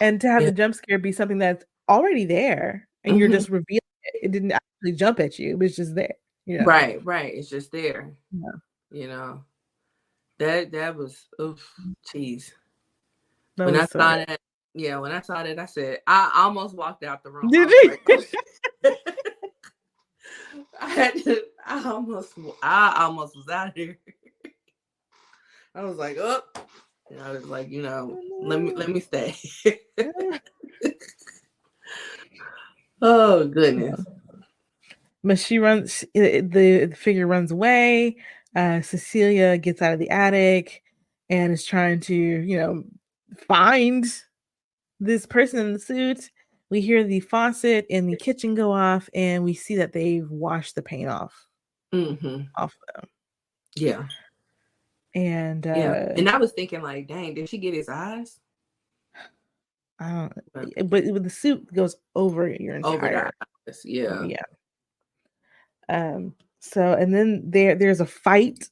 And to have yeah. the jump scare be something that's already there, and mm-hmm. you're just revealing it. It didn't actually jump at you; it was just there.
You know? Right, right. It's just there. Yeah. You know, that that was oof, jeez. When I so saw that, yeah, when I saw that, I said I almost walked out the room. Did you? <laughs> <laughs> I had to. I almost. I almost was out of here. <laughs> I was like, oh. And I was like, you know, let me let me stay. <laughs> <laughs> oh goodness.
But she runs. The, the figure runs away. Uh, Cecilia gets out of the attic and is trying to, you know, find this person in the suit we hear the faucet in the kitchen go off and we see that they've washed the paint off mm-hmm. off them
yeah
And uh,
yeah, and I was thinking like, dang, did she get his eyes?
I don't. But, but the suit goes over your entire. Over
eyes. Yeah.
Yeah. Um. So and then there there's a fight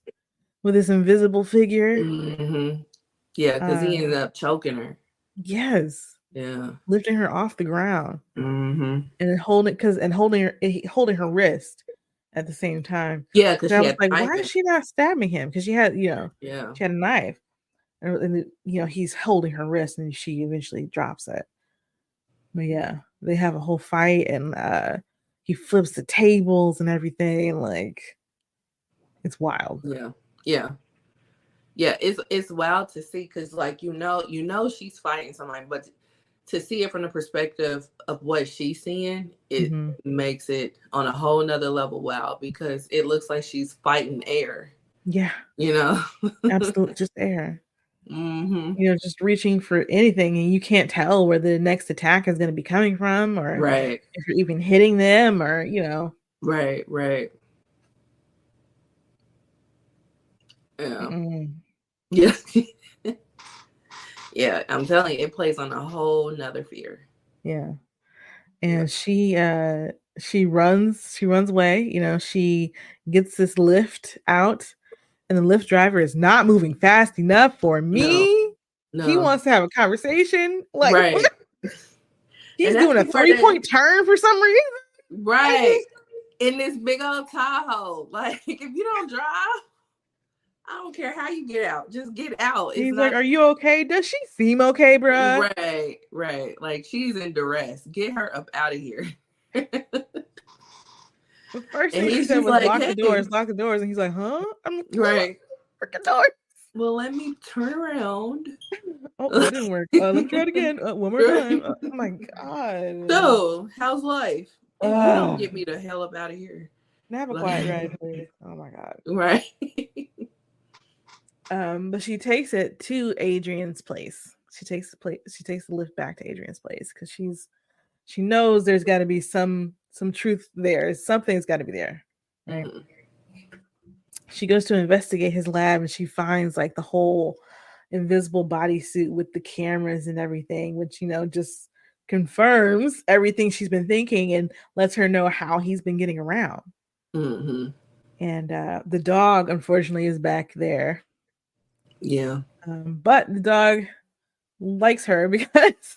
with this invisible figure.
Mm-hmm. Yeah, because uh, he ended up choking her.
Yes.
Yeah.
Lifting her off the ground.
Mm-hmm.
And holding because and holding her eh, holding her wrist at the same time.
Yeah, because
I was like, why is she not stabbing him? Because she had, you know,
yeah,
she had a knife, and, and, you know he's holding her wrist, and she eventually drops it. But yeah, they have a whole fight, and uh he flips the tables and everything. Like, it's wild.
Yeah, yeah, yeah. It's it's wild to see because, like, you know, you know, she's fighting somebody, but to see it from the perspective of what she's seeing, it mm-hmm. makes it on a whole nother level wow because it looks like she's fighting air.
Yeah.
You know? <laughs>
Absolutely. Just air.
Mm-hmm.
You know, just reaching for anything, and you can't tell where the next attack is going to be coming from, or
right.
if you're even hitting them, or you know,
right, right, yeah, mm <laughs> yeah. Yeah, I'm telling you, it plays on a whole nother fear.
Yeah. And she uh she runs, she runs away, you know, she gets this Lyft out, and the Lyft driver is not moving fast enough for me. No. No. He wants to have a conversation. Like <laughs> right. he's doing a three-point turn for some reason. <laughs>
Right. In this big old Tahoe. <laughs> Like if you don't drive, I don't care how you get out. Just get out.
It's He's not... like, "Are you okay? Does she seem okay, bro?"
Right, right. Like she's in duress. Get her up out of here. <laughs>
the first thing he said was, like, "Lock hey. the doors, lock the doors," and he's like, "Huh?" I'm like,
right.
Freaking doors.
Well, let me turn around. <laughs>
oh, that didn't work. Uh, let me try it again. Uh, one more time. <laughs> Uh, oh my god.
So, how's life? don't get me the hell up out of here.
Have a quiet ride, please. Oh my god.
Right.
Um, but she takes it to Adrian's place. She takes the place. She takes the Lyft back to Adrian's place because she's she knows there's got to be some some truth there. Something's got to be there. Right. Mm-hmm. She goes to investigate his lab and she finds like the whole invisible bodysuit with the cameras and everything, which you know just confirms everything she's been thinking and lets her know how he's been getting around.
Mm-hmm.
And uh, the dog, unfortunately, is back there.
Yeah.
Um, but the dog likes her <laughs> because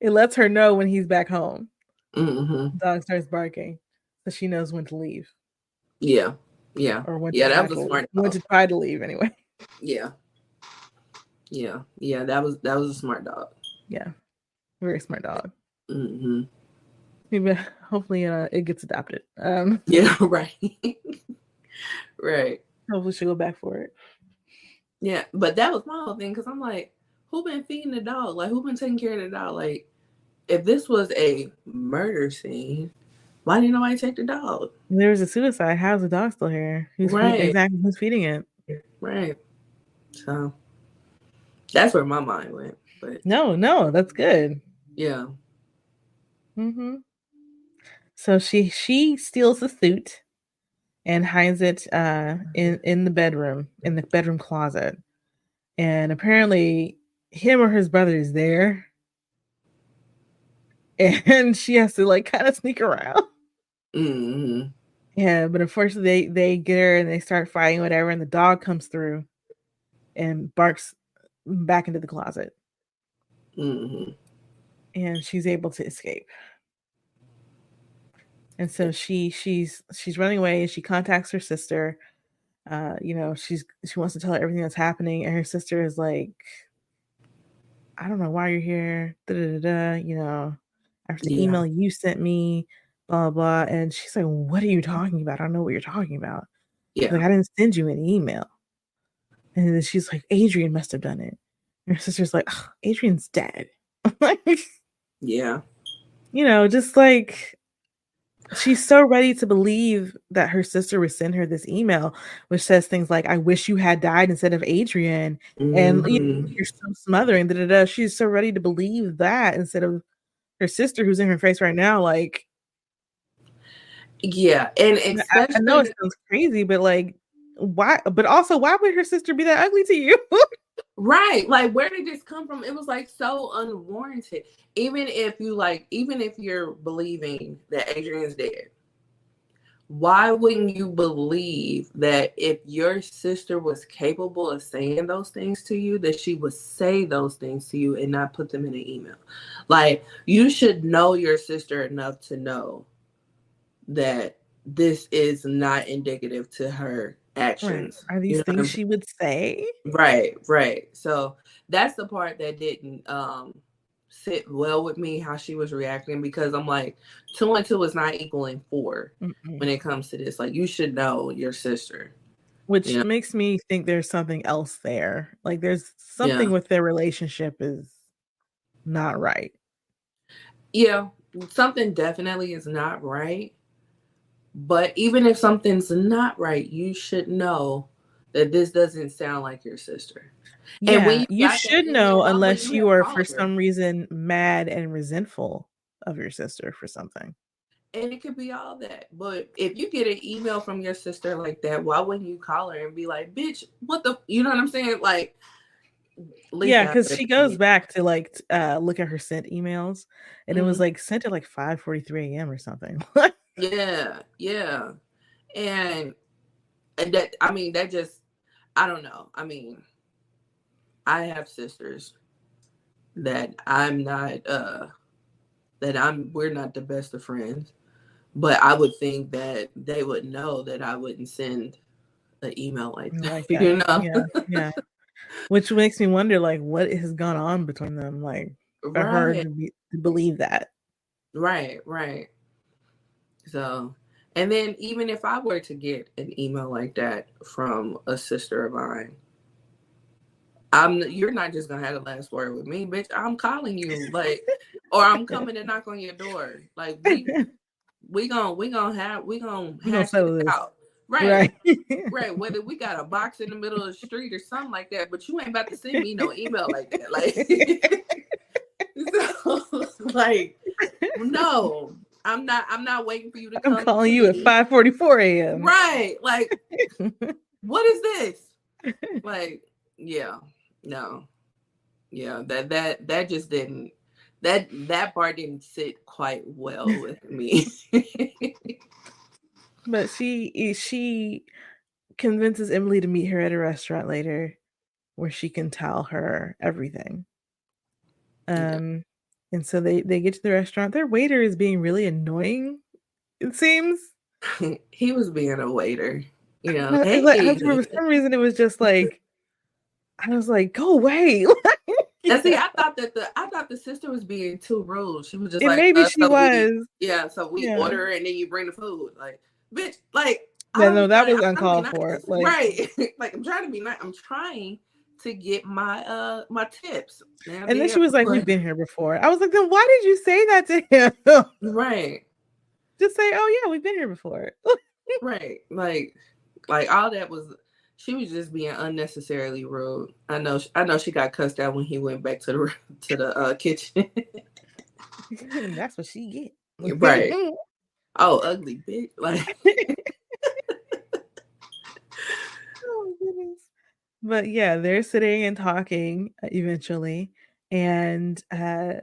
it lets her know when he's back home.
Mm-hmm.
The dog starts barking, so she knows when to leave.
Yeah. Yeah.
Or when
yeah,
that
was smart.
When to try to leave anyway. <laughs>
Yeah. Yeah. Yeah. That was that was a smart dog.
Yeah. Very smart dog.
Mm-hmm.
Maybe <laughs> hopefully uh, it gets adopted. Um.
Yeah. Right. right.
Hopefully she'll go back for it.
Yeah, but that was my whole thing because I'm like, who been feeding the dog? Like, who been taking care of the dog? Like, if this was a murder scene, why didn't nobody take the dog?
There was a suicide. How's the dog still here? Who's right. Feeding, exactly who's feeding it?
Right. So that's where my mind went. But
no, no, that's good.
Yeah.
Mm-hmm. So she she steals the suit and hides it uh, in in the bedroom, in the bedroom closet. And apparently, him or his brother is there, and <laughs> she has to like kind of sneak around.
Mm-hmm.
Yeah, but unfortunately, they they get her and they start fighting, whatever, and the dog comes through and barks back into the closet.
Mm-hmm.
And she's able to escape and so she she's she's running away and she contacts her sister uh you know she's she wants to tell her everything that's happening and her sister is like i don't know why you're here da, da, da, you know after the yeah. email you sent me blah blah and she's like what are you talking about? I don't know what you're talking about.
Yeah
like i didn't send you an email. And then she's like adrian must have done it. And her sister's like adrian's dead. <laughs>
Like yeah.
You know just like she's so ready to believe that her sister would send her this email, which says things like, I wish you had died instead of Adrian. Mm-hmm. And you know, you're so smothering. Da, da, da. She's so ready to believe that instead of her sister who's in her face right now. Like,
yeah. And
I, I know it sounds crazy, but like, why but also why would her sister be that ugly to you? <laughs>
right. Like where did this come from? It was like so unwarranted. Even if you like, even if you're believing that Adrian's dead, why wouldn't you believe that if your sister was capable of saying those things to you, that she would say those things to you and not put them in an email? Like, you should know your sister enough to know that this is not indicative to her actions.
Right. Are these you know things she would say?
Right, right. So that's the part that didn't um sit well with me how she was reacting because I'm like two and two is not equaling 4 Mm-mm. when it comes to this. Like you should know your sister.
Which know? makes me think there's something else there. Like there's something yeah. with their relationship is not right.
Yeah, something definitely is not right. But even if something's not right, you should know that this doesn't sound like your sister.
Yeah, and when you, should know unless you, you are for some reason mad and resentful of your sister for something.
And it could be all that. But if you get an email from your sister like that, why wouldn't you call her and be like, bitch, what the you know what I'm saying? Like
yeah, because she goes back to like uh look at her sent emails and mm-hmm. it was mm-hmm. like sent at like 5 43 a.m. or something. <laughs>
yeah, yeah. And and that I mean that just I don't know. I mean I have sisters that I'm not uh that I'm we're not the best of friends. But I would think that they would know that I wouldn't send an email like that. Like <laughs> that. You know?
Yeah, yeah. Which makes me wonder like what has gone on between them, like for right. her to, be, to believe that.
Right, right. So and then even if I were to get an email like that from a sister of mine, I'm you're not just gonna have the last word with me, bitch. I'm calling you, like, or I'm coming to knock on your door. Like we we gonna we gonna have we gonna hash it out. Right. Right. right. Whether we got a box in the middle of the street or something like that, but you ain't about to send me no email like that. Like <laughs> <laughs> so, <laughs> like no, I'm not I'm not waiting for you to
come. I'm calling you at 5 44 a.m.
Right. Like <laughs> what is this? <laughs> Like, yeah no yeah that that that just didn't that that part didn't sit quite well with <laughs> me
but she she convinces emily to meet her at a restaurant later where she can tell her everything um yeah. And so they they get to the restaurant their waiter is being really annoying it seems <laughs>
he was being a waiter you know hey.
like, for some reason it was just <laughs> like I was like, go away. <laughs>
and see, I thought that the I thought the sister was being too rude. She was just
and
like,
maybe uh, she
so
was.
We, yeah, so we yeah. order and then you bring the food. Like, bitch, like
yeah, no, that was uncalled for.
Like, right. like I'm trying to be nice. I'm trying to get my uh my tips.
Now and then she was like, We've been here before. I was like, then why did you say that to him? <laughs>
right.
Just say, Oh yeah, we've been here before. <laughs>
right. Like like all that was she was just being unnecessarily rude. I know. I know she got cussed out when he went back to the <laughs> to the uh, kitchen.
That's what she get.
Right. oh, ugly bitch! Like.
oh goodness. But yeah, they're sitting and talking uh, eventually, and uh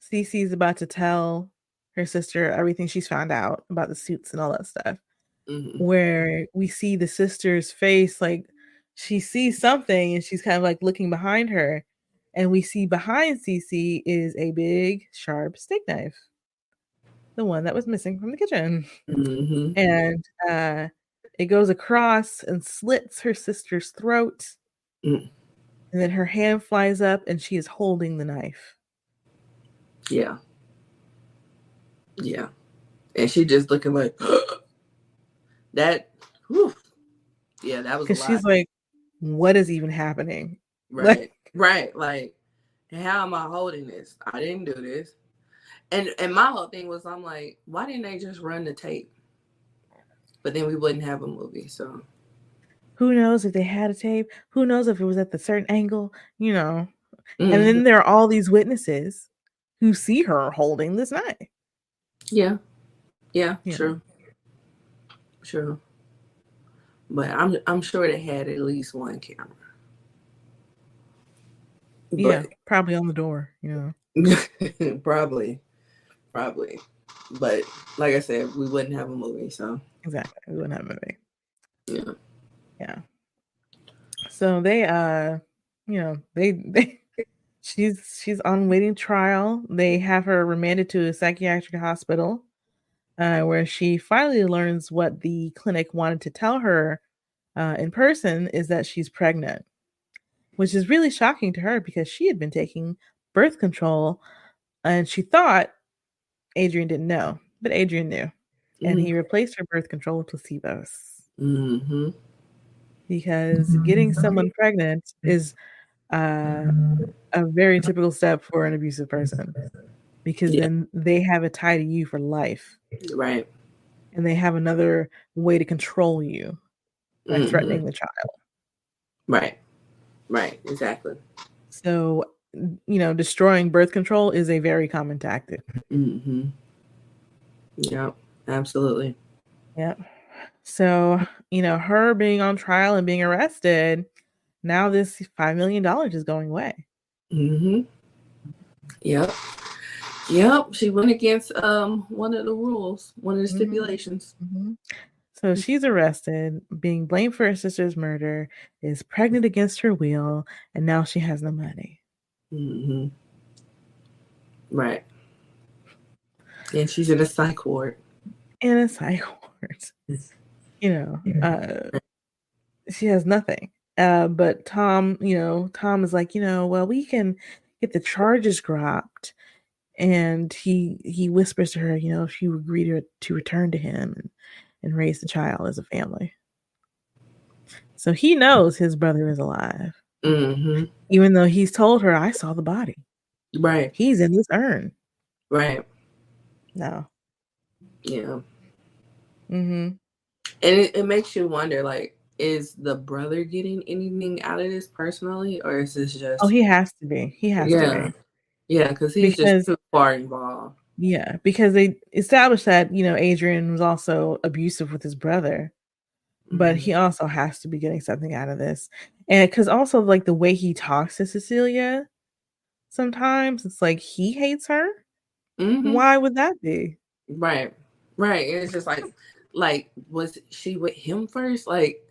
Cece's about to tell her sister everything she's found out about the suits and all that stuff mm-hmm. where we see the sister's face like she sees something and she's kind of like looking behind her and we see behind Cece is a big sharp steak knife the one that was missing from the kitchen mm-hmm. and uh it goes across and slits her sister's throat. Mm. and then her hand flies up and she is holding the knife.
Yeah. Yeah. And she just looking like <gasps> that whew, yeah that was
because she's like what is even happening? <laughs>
Right. Like, right. Like how am i holding this? I didn't do this. And and my whole thing was i'm like why didn't they just run the tape but then we wouldn't have a movie so
who knows if they had a tape who knows if it was at the certain angle you know mm-hmm. and then mm-hmm. there are all these witnesses who see her holding this knife
yeah yeah, yeah. true True. but I'm I'm sure they had at least one camera.
Yeah, probably on the door, you
know. <laughs> probably. Probably. But like I said, we wouldn't have a movie, so
exactly. We wouldn't have a movie.
Yeah.
Yeah. So they uh you know, they they <laughs> she's she's on waiting trial. They have her remanded to a psychiatric hospital uh, where she finally learns what the clinic wanted to tell her uh, in person is that she's pregnant, which is really shocking to her because she had been taking birth control and she thought Adrian didn't know, but Adrian knew. Mm-hmm. And he mm-hmm. replaced her birth control with placebos.
Mm-hmm.
Because getting someone pregnant is uh, a very typical step for an abusive person because yeah. then they have a tie to you for life.
Right.
And they have another way to control you by mm-hmm. threatening the child.
Right. Right. Exactly.
So, you know, destroying birth control is a very common tactic.
Mm-hmm. Yep. Absolutely.
Yep. So, you know, her being on trial and being arrested, now this $5 million is going away.
Mm-hmm. Yep. Yep, she went against um one of the rules, one of the mm-hmm. stipulations.
Mm-hmm. So she's arrested, being blamed for her sister's murder, is pregnant against her will, and now she has no money.
Mm-hmm. Right. And she's in a psych ward.
In a psych ward. you know, uh, she has nothing. Uh, but Tom, you know, Tom is like, you know, well, we can get the charges dropped and he he whispers to her, you know, if you agree to, to return to him and, and raise the child as a family. So he knows his brother is alive,
mm-hmm.
even though he's told her, "I saw the body."
Right.
He's in this urn.
Right.
No.
Yeah.
Mm-hmm. And
it, it makes you wonder, like, is the brother getting anything out of this personally, or is this just?
Oh, he has to be. He has
yeah.
to be.
Yeah, because he's because, just too far involved.
Yeah, because they established that you know Adrian was also abusive with his brother. But he also has to be getting something out of this, and because also like the way he talks to Cecilia, sometimes it's like he hates her.
Mm-hmm.
Why would that be?
Right, right. It's just like, like was she with him first? Like,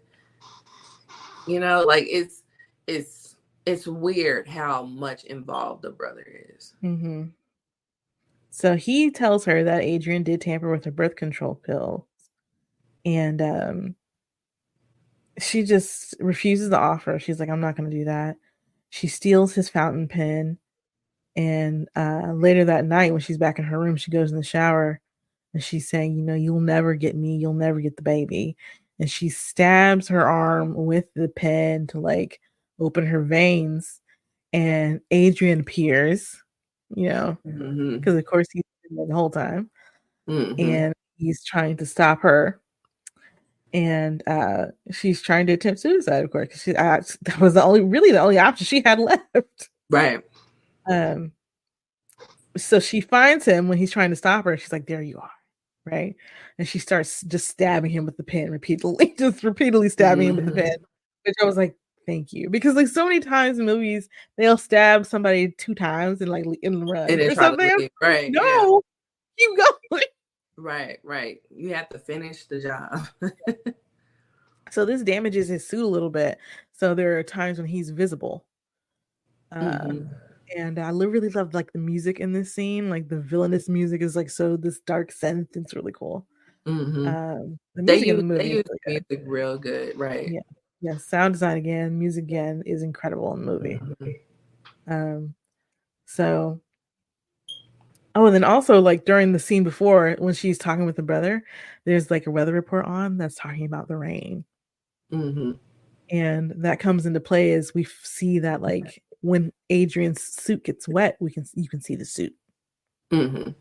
you know, like it's it's it's weird how much involved the brother is.
Mm-hmm. So he tells her that Adrian did tamper with her birth control pill, and um, she just refuses the offer. She's like, "I'm not going to do that." She steals his fountain pen, and uh, later that night, when she's back in her room, she goes in the shower, and she's saying, "You know, you'll never get me. You'll never get the baby." And she stabs her arm with the pen to like open her veins, and Adrian appears, you know, because
mm-hmm.
of course he's been there the whole time,
mm-hmm.
and he's trying to stop her. And uh, she's trying to attempt suicide, of course. She uh, <laughs> that was the only, really, the only option she had <laughs> left.
Right.
Um. So she finds him when he's trying to stop her. She's like, "There you are." right? And she starts just stabbing him with the pen repeatedly, <laughs> just repeatedly stabbing mm-hmm. him with the mm-hmm. pen. Which I was like, Thank you. Because like so many times in movies, they'll stab somebody two times and like in the run or something.
Right.
No, yeah. keep going.
Right, right. You have to finish the job. <laughs>
so this damages his suit a little bit. So there are times when he's visible. Mm-hmm. Um, and I really love like the music in this scene. Like the villainous music is like so this dark synth. It's really cool.
Mm-hmm.
Um,
the music they use, the movie they use really music real good, right?
Yeah. Yeah, sound design again, music again is incredible in the movie.
Mm-hmm.
Um, so, oh, and then also like during the scene before when she's talking with the brother, there's like a weather report on that's talking about the rain,
mm-hmm.
and that comes into play as we see that like when Adrian's suit gets wet, we can you can see the suit.
Mm-hmm.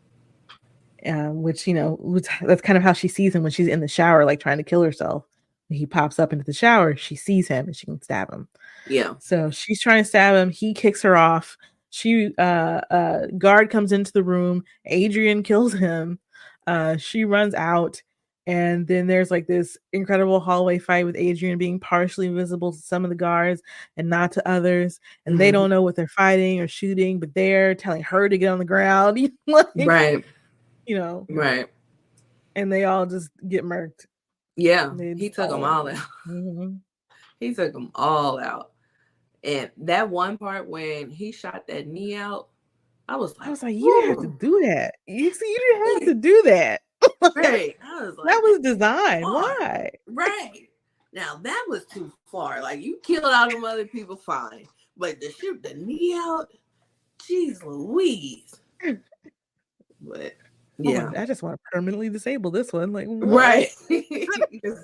Uh, which you know, which, that's kind of how she sees him when she's in the shower, like trying to kill herself he pops up into the shower, she sees him and she can stab him.
Yeah.
So she's trying to stab him. He kicks her off. She uh uh guard comes into the room. Adrian kills him. Uh she runs out And then there's like this incredible hallway fight with Adrian being partially visible to some of the guards and not to others. And mm-hmm. they don't know what they're fighting or shooting, but they're telling her to get on the ground. <laughs>
like, right.
You know.
Right.
And they all just get murked.
Yeah. He took them all out. Mm-hmm. He took them all out. And that one part when he shot that knee out, I was like,
I was like, you didn't have to do that. You see, you didn't have to <laughs> do that. <laughs>
right. Was like,
that was designed. Why?
Right. Now that was too far. Like you killed all them other people, fine. But to shoot the knee out, jeez Louise. Mm. But oh yeah,
oh, I just want to permanently disable this one. Like
what? right. <laughs>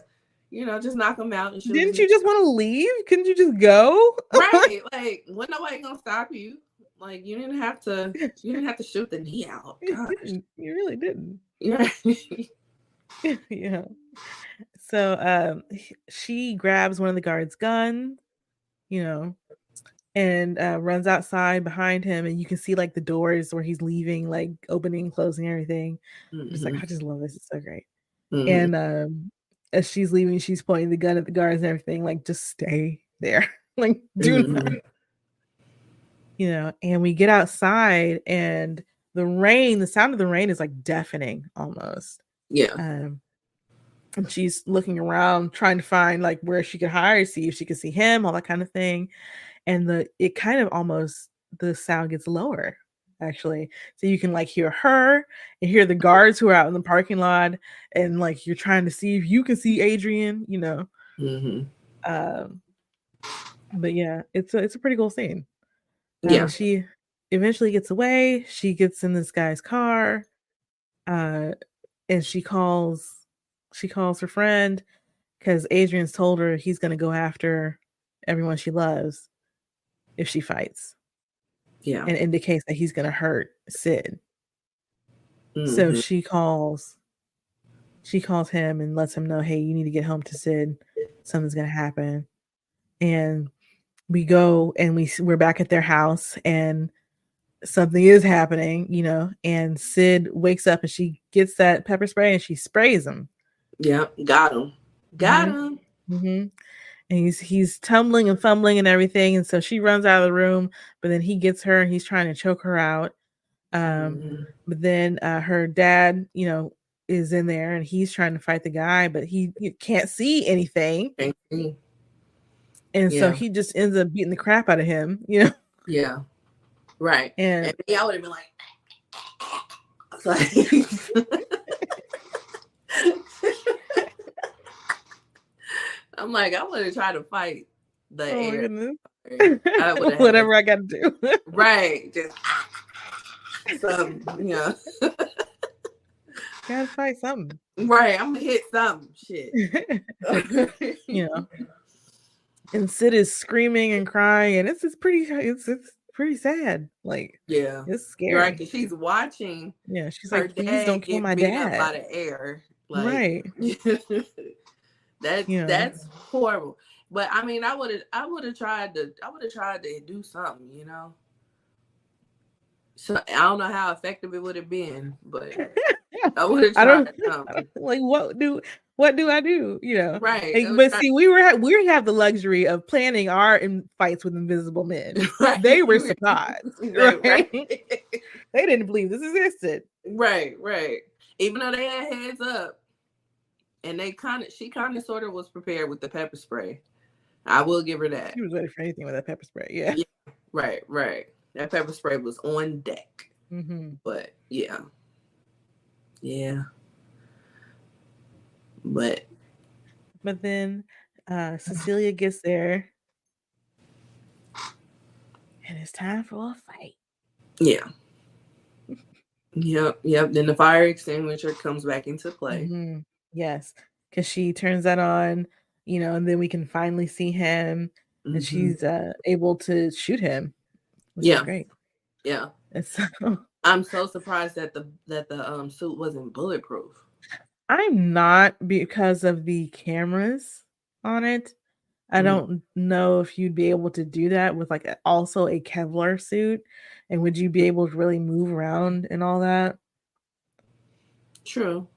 you know, just knock them out. And
Didn't you just want to leave? Couldn't you just go? <laughs>
right. Like, when nobody gonna stop you. Like, you didn't have to. You didn't have to shoot the knee out.
You, you really didn't.
Yeah. <laughs> <laughs>
yeah. So um she grabs one of the guards' guns, you know, and uh, runs outside behind him, and you can see like the doors where he's leaving, like opening, closing, everything. Mm-hmm. Just like I just love this; it's so great. Mm-hmm. And um, as she's leaving, she's pointing the gun at the guards and everything, like just stay there, <laughs> like do mm-hmm. not, you know. And we get outside, and the rain, the sound of the rain is like deafening almost.
Yeah.
Um, and she's looking around trying to find like where she could hide, see if she could see him, all that kind of thing. And the it kind of almost the sound gets lower actually. So you can like hear her and hear the guards who are out in the parking lot, and like you're trying to see if you can see Adrian, you know.
Mm-hmm.
Um, but yeah, it's a it's a pretty cool scene.
Yeah,
um, she eventually gets away. She gets in this guy's car, uh, and she calls she calls her friend because Adrian's told her he's gonna go after everyone she loves if she fights.
Yeah,
and indicates that he's gonna hurt Sid. Mm-hmm. So she calls. She calls him and lets him know, "Hey, you need to get home to Sid. Something's gonna happen." And we go and we we're back at their house and something is happening, you know, and Sid wakes up and she gets that pepper spray and she sprays him.
Yeah, got him. Got mm-hmm. him.
Mm-hmm. And he's he's tumbling and fumbling and everything. And so she runs out of the room, but then he gets her and he's trying to choke her out. Um, mm-hmm. but then uh, her dad, you know, is in there and he's trying to fight the guy, but he, he can't see anything. And yeah. so he just ends up beating the crap out of him, <laughs> you know.
Yeah. Right.
And, and
I would have been like, <laughs> like <laughs> I'm like, I would have tried to fight the oh air. <laughs>
I <laughs> Whatever I got to do. <laughs>
right. Just some, you know.
Gotta fight something.
Right. I'm gonna hit something. Shit.
you know. And Sid is screaming and crying, and it's it's pretty it's it's pretty sad. Like,
yeah,
it's scary.
Right, she's watching.
Yeah, she's like, please don't kill my dad.
Out of air, like,
right?
That's yeah. that's horrible. But I mean, I would have, I would have tried to, I would have tried to do something, you know. So I don't know how effective it would have been, but I <laughs> would have tried. I don't, <laughs>
like what do what do I do? You know,
right?
Like, but see, we were we have the luxury of planning our in fights with invisible men. <laughs> Right. They were surprised, right? right? they didn't believe this existed.
Right, right. Even though they had heads up, and they kind of, she kind of sort of was prepared with the pepper spray. I will give her that.
She was ready for anything with that pepper spray. Yeah. yeah
right, right. That pepper spray was on deck.
Mm-hmm.
But yeah, yeah. But
but then uh Cecilia gets there and it's time for a fight.
Yeah. yep, yep. Then the fire extinguisher comes back into play.
Mm-hmm. Yes, because she turns that on, you know, and then we can finally see him, mm-hmm. and she's uh, able to shoot him.
yeah,
great.
Yeah,
and so <laughs>
I'm so surprised that the that the um suit wasn't bulletproof.
I'm not because of the cameras on it. I mm. don't know if you'd be able to do that with like a, also a Kevlar suit, and would you be able to really move around and all that?
True,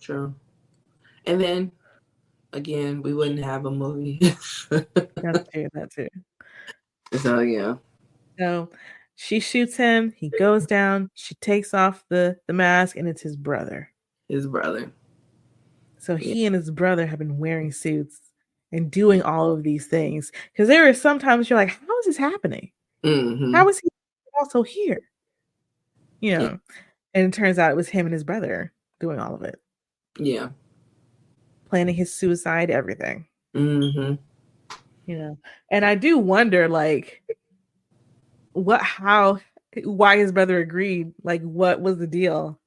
true. And then again, we wouldn't have a movie. <laughs>
that's true. That's true.
So yeah.
So she shoots him. He goes down. She takes off the the mask, and it's his brother.
His brother.
So yeah. he and his brother have been wearing suits and doing all of these things because there are sometimes you're like, how is this happening?
Mm-hmm.
How is he also here? You know, yeah. and it turns out it was him and his brother doing all of it.
Yeah,
planning his suicide, everything.
Mm-hmm.
You know, and I do wonder, like, what, how, why his brother agreed. Like, what was the deal?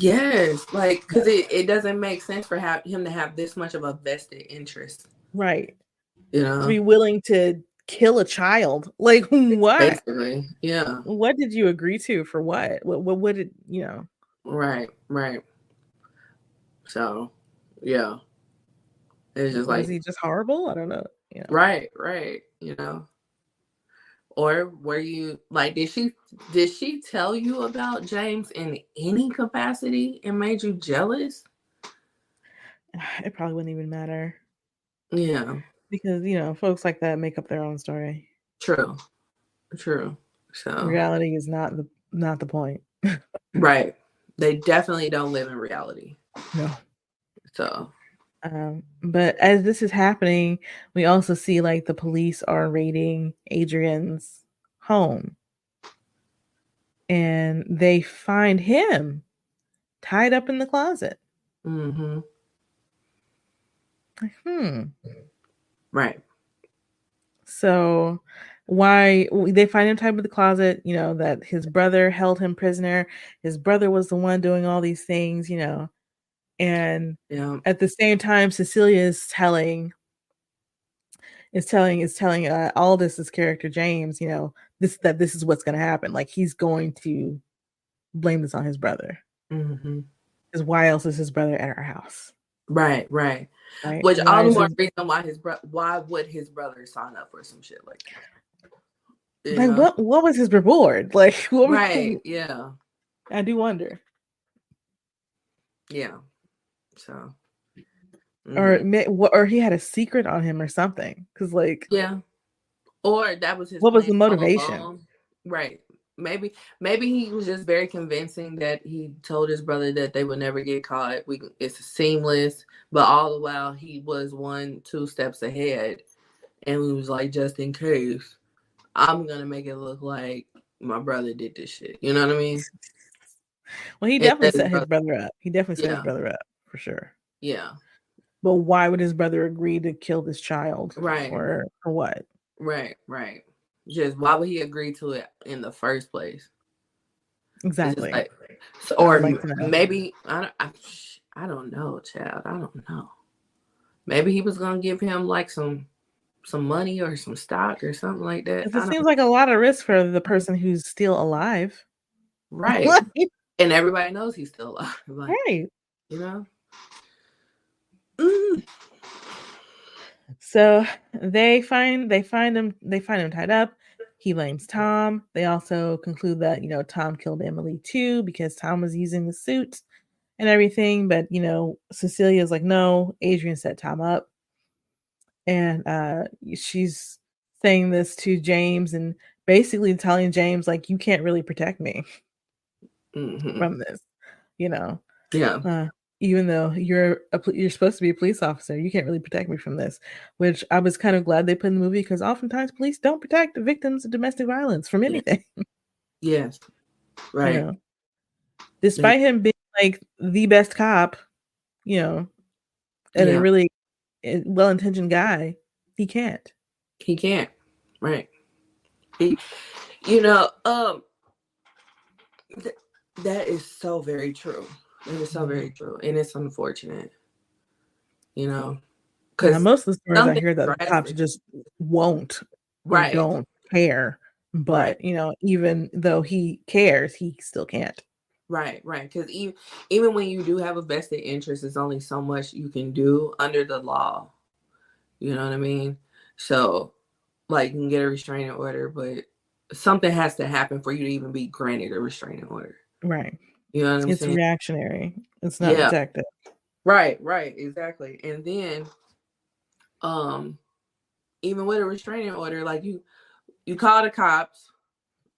Yes, like because it, it doesn't make sense for have, him to have this much of a vested interest.
Right.
You know,
to be willing to kill a child. <laughs> Like what?
Basically, yeah.
What did you agree to for what? What what would it, you know?
Right, right. So, yeah. It's just like
is he just horrible? I don't know.
Yeah. Right, right. You know. Or were you like did she did she tell you about James in any capacity and made you jealous? <sighs>
It probably wouldn't even matter.
Yeah.
Because, you know, folks like that make up their own story.
True. True. So
reality is not the not the point. <laughs>
right. They definitely don't live in reality.
No.
So
um, but as this is happening, we also see like the police are raiding Adrian's home. And they find him tied up in the closet.
Mm-hmm.
Like, hmm.
Right.
So why they find him tied up in the closet, you know, that his brother held him prisoner. His brother was the one doing all these things, you know. And
yeah.
at the same time, Cecilia is telling is telling is telling uh, Aldis's character James, you know, this that this is what's going to happen. Like he's going to blame this on his brother.
Because
mm-hmm. why else is his brother at our house?
Right, right. right? Which all the more reason why his bro- why would his brother sign up for some shit like
that? Like know? what? What was his reward? <laughs> Like what
right? yeah,
I do wonder.
Yeah. So.
Mm-hmm. Or or he had a secret on him or something. Because like
yeah, or that was his.
What was the motivation?
Right maybe maybe he was just very convincing that he told his brother that they would never get caught. We it's seamless, but all the while he was one two steps ahead, and he was like, just in case, I'm gonna make it look like my brother did this shit. You know what I mean?
Well, he definitely set his brother, up. He definitely set yeah. his brother up for sure.
Yeah.
But why would his brother agree to kill this child?
Right.
Or for what?
Right, right. Just why would he agree to it in the first place?
Exactly.
Like, so, or like maybe I don't, I, I don't know, child. I don't know. Maybe he was gonna give him like some some money or some stock or something like that.
It seems like a lot of risk for the person who's still alive. <laughs>
Right. and everybody knows he's still <laughs> alive. Like,
right.
You know?
So they find they find him they find him tied up. He blames Tom. They also conclude that, you know, Tom killed Emily too because Tom was using the suit and everything. But, you know, Cecilia's like, no, Adrian set Tom up. And uh she's saying this to James and basically telling James, like, you can't really protect me
mm-hmm.
from this, you know.
Yeah.
Uh, even though you're a, you're supposed to be a police officer, you can't really protect me from this. Which I was kind of glad they put in the movie because oftentimes police don't protect the victims of domestic violence from anything. <laughs>
Yes, right. You know?
Despite yeah. him being like the best cop, you know, and yeah. a really eh, well-intentioned guy, he can't.
He can't. Right. He, you know, um, th- that is so very true it is so very true, and it's unfortunate. You know,
because most of the stories I hear that the cops just won't,
right?
Don't care. But you know, even though he cares, he still can't.
Right, right. Because even even when you do have a vested interest, there's only so much you can do under the law. You know what I mean? So, like, you can get a restraining order, but something has to happen for you to even be granted a restraining order.
Right.
You know what I'm
it's
saying?
reactionary. It's not yeah. protective.
Right, right, exactly. And then um even with a restraining order, like you you call the cops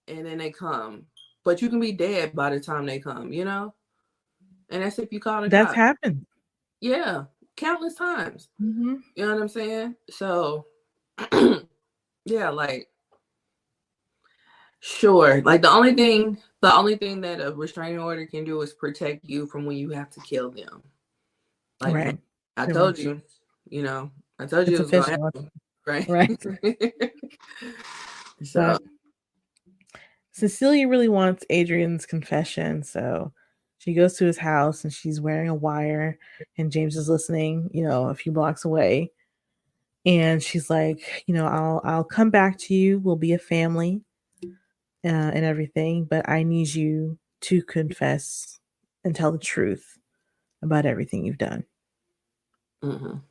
and then they come. But you can be dead by the time they come, you know? And that's if you call the
That's
cops.
happened.
Yeah, countless times.
Mm-hmm.
You know what I'm saying? So <clears throat> yeah, like sure. Like the only thing the only thing that a restraining order can do is protect you from when you have to kill them. Like
right.
I
Pretty
told
much.
you, you know, I told you
It's
it was gonna
official.
happen. Right.
Right. <laughs>
so
But Cecilia really wants Adrian's confession, so she goes to his house and she's wearing a wire, and James is listening, you know, a few blocks away. And she's like, you know, I'll I'll come back to you. We'll be a family, uh, and everything. But I need you to confess and tell the truth about everything you've done.
mhm.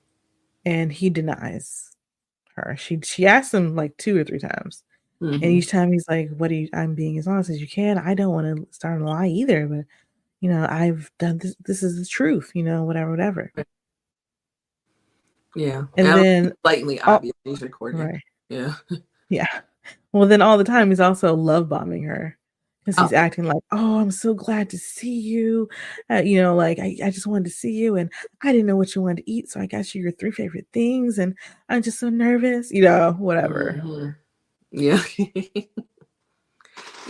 And he denies her. She she asked him like two or three times. And
Mhm.
each time he's like, "What do you? I'm being as honest as you can. I don't want to start a lie either, but you know, I've done this. This is the truth. You know, whatever, whatever."
yeah.
And
And
then,
blatantly
oh,
obvious he's recording.
right,
Yeah. <laughs>
yeah. Well, then all the time he's also love bombing her because he's
Oh.
acting like, "Oh, I'm so glad to see you. Uh, you know, like I, I just wanted to see you, and I didn't know what you wanted to eat, so I got you your three favorite things, and I'm just so nervous. You know, whatever."
Mhm. Yeah. <laughs>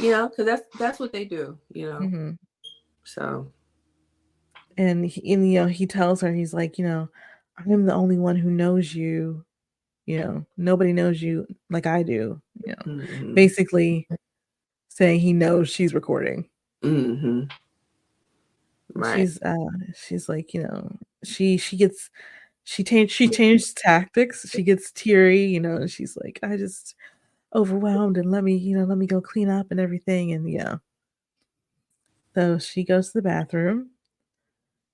you know, because that's that's what they do, you know.
hmm
So
and he, and you know he tells her he's like you know i'm the only one who knows you you know nobody knows you like i do you know
mhm.
basically saying he knows she's recording
Mhm. Right.
she's uh she's like you know she she gets she changed she changed tactics she gets teary you know and she's like i just overwhelmed and let me you know let me go clean up and everything and yeah so she goes to the bathroom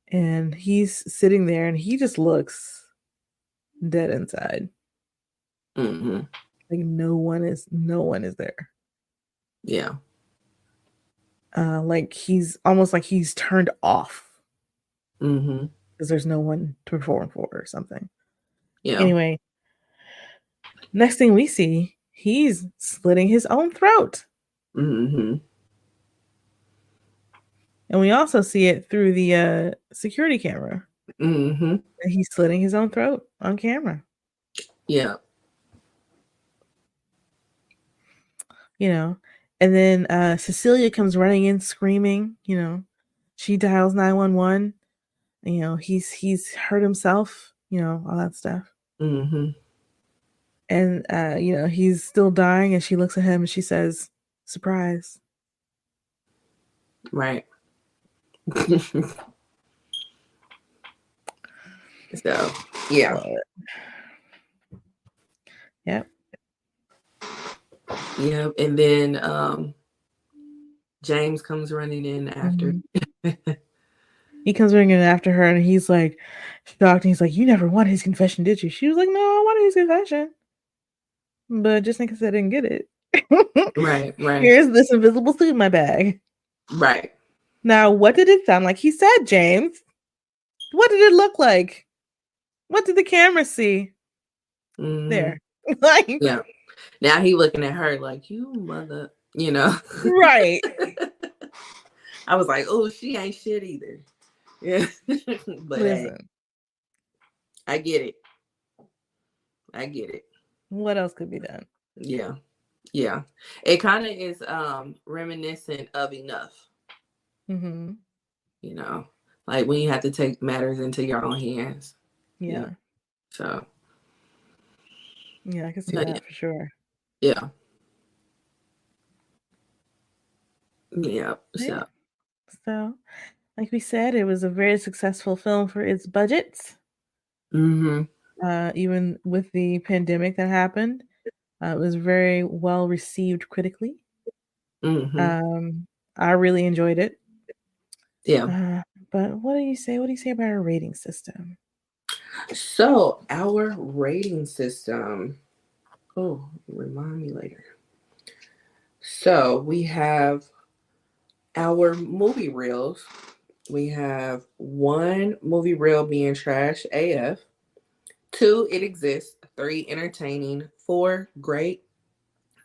and he's sitting there and he just looks dead inside
hmm
like no one is no one is there.
Yeah.
uh like he's almost like he's turned off.
Hmm
because there's no one to perform for or something.
Yeah.
anyway next thing we see he's slitting his own throat.
Hmm
and we also see it through the uh security camera.
Hmm
he's slitting his own throat on camera.
Yeah.
You know? And then uh cecilia comes running in screaming you know? She dials 911 you know he's he's hurt himself you know all that stuff.
Hmm
and uh you know he's still dying and she looks at him and she says surprise.
Right. <laughs> so yeah.
But- yep
Yeah. And then um James comes running in after.
Mhm. <laughs> he comes running in after her and he's like shocked and he's like you never wanted his confession did you she was like no i wanted his confession but just in case i didn't get it
Right, <laughs> right,
here's this invisible suit in my bag
right.
Now, what did it sound like? He said, James. What did it look like? What did the camera see
Mhm.
there? <laughs> like,
Yeah. Now he looking at her like you mother, you know.
right. <laughs>
I was like, oh, she ain't shit either. Yeah. <laughs> but hey, I get it. I get it.
what else could be done?
Yeah. Yeah. It kind of is um reminiscent of enough,
Mm-hmm.
you know, like when you have to take matters into your own hands.
Yeah.
So
Yeah, I can see
But
that for sure.
Yeah. Yeah. So
Yeah. So, like we said, it was a very successful film for its budget.
hmm
Uh, even with the pandemic that happened, uh, it was very well received critically.
hmm
Um, I really enjoyed it.
yeah.
Uh, but what do you say? What do you say about our rating system?
So our rating system. Oh, remind me later. So we have our movie reels, we have one movie reel being trash AF, two it exists, three entertaining, four great,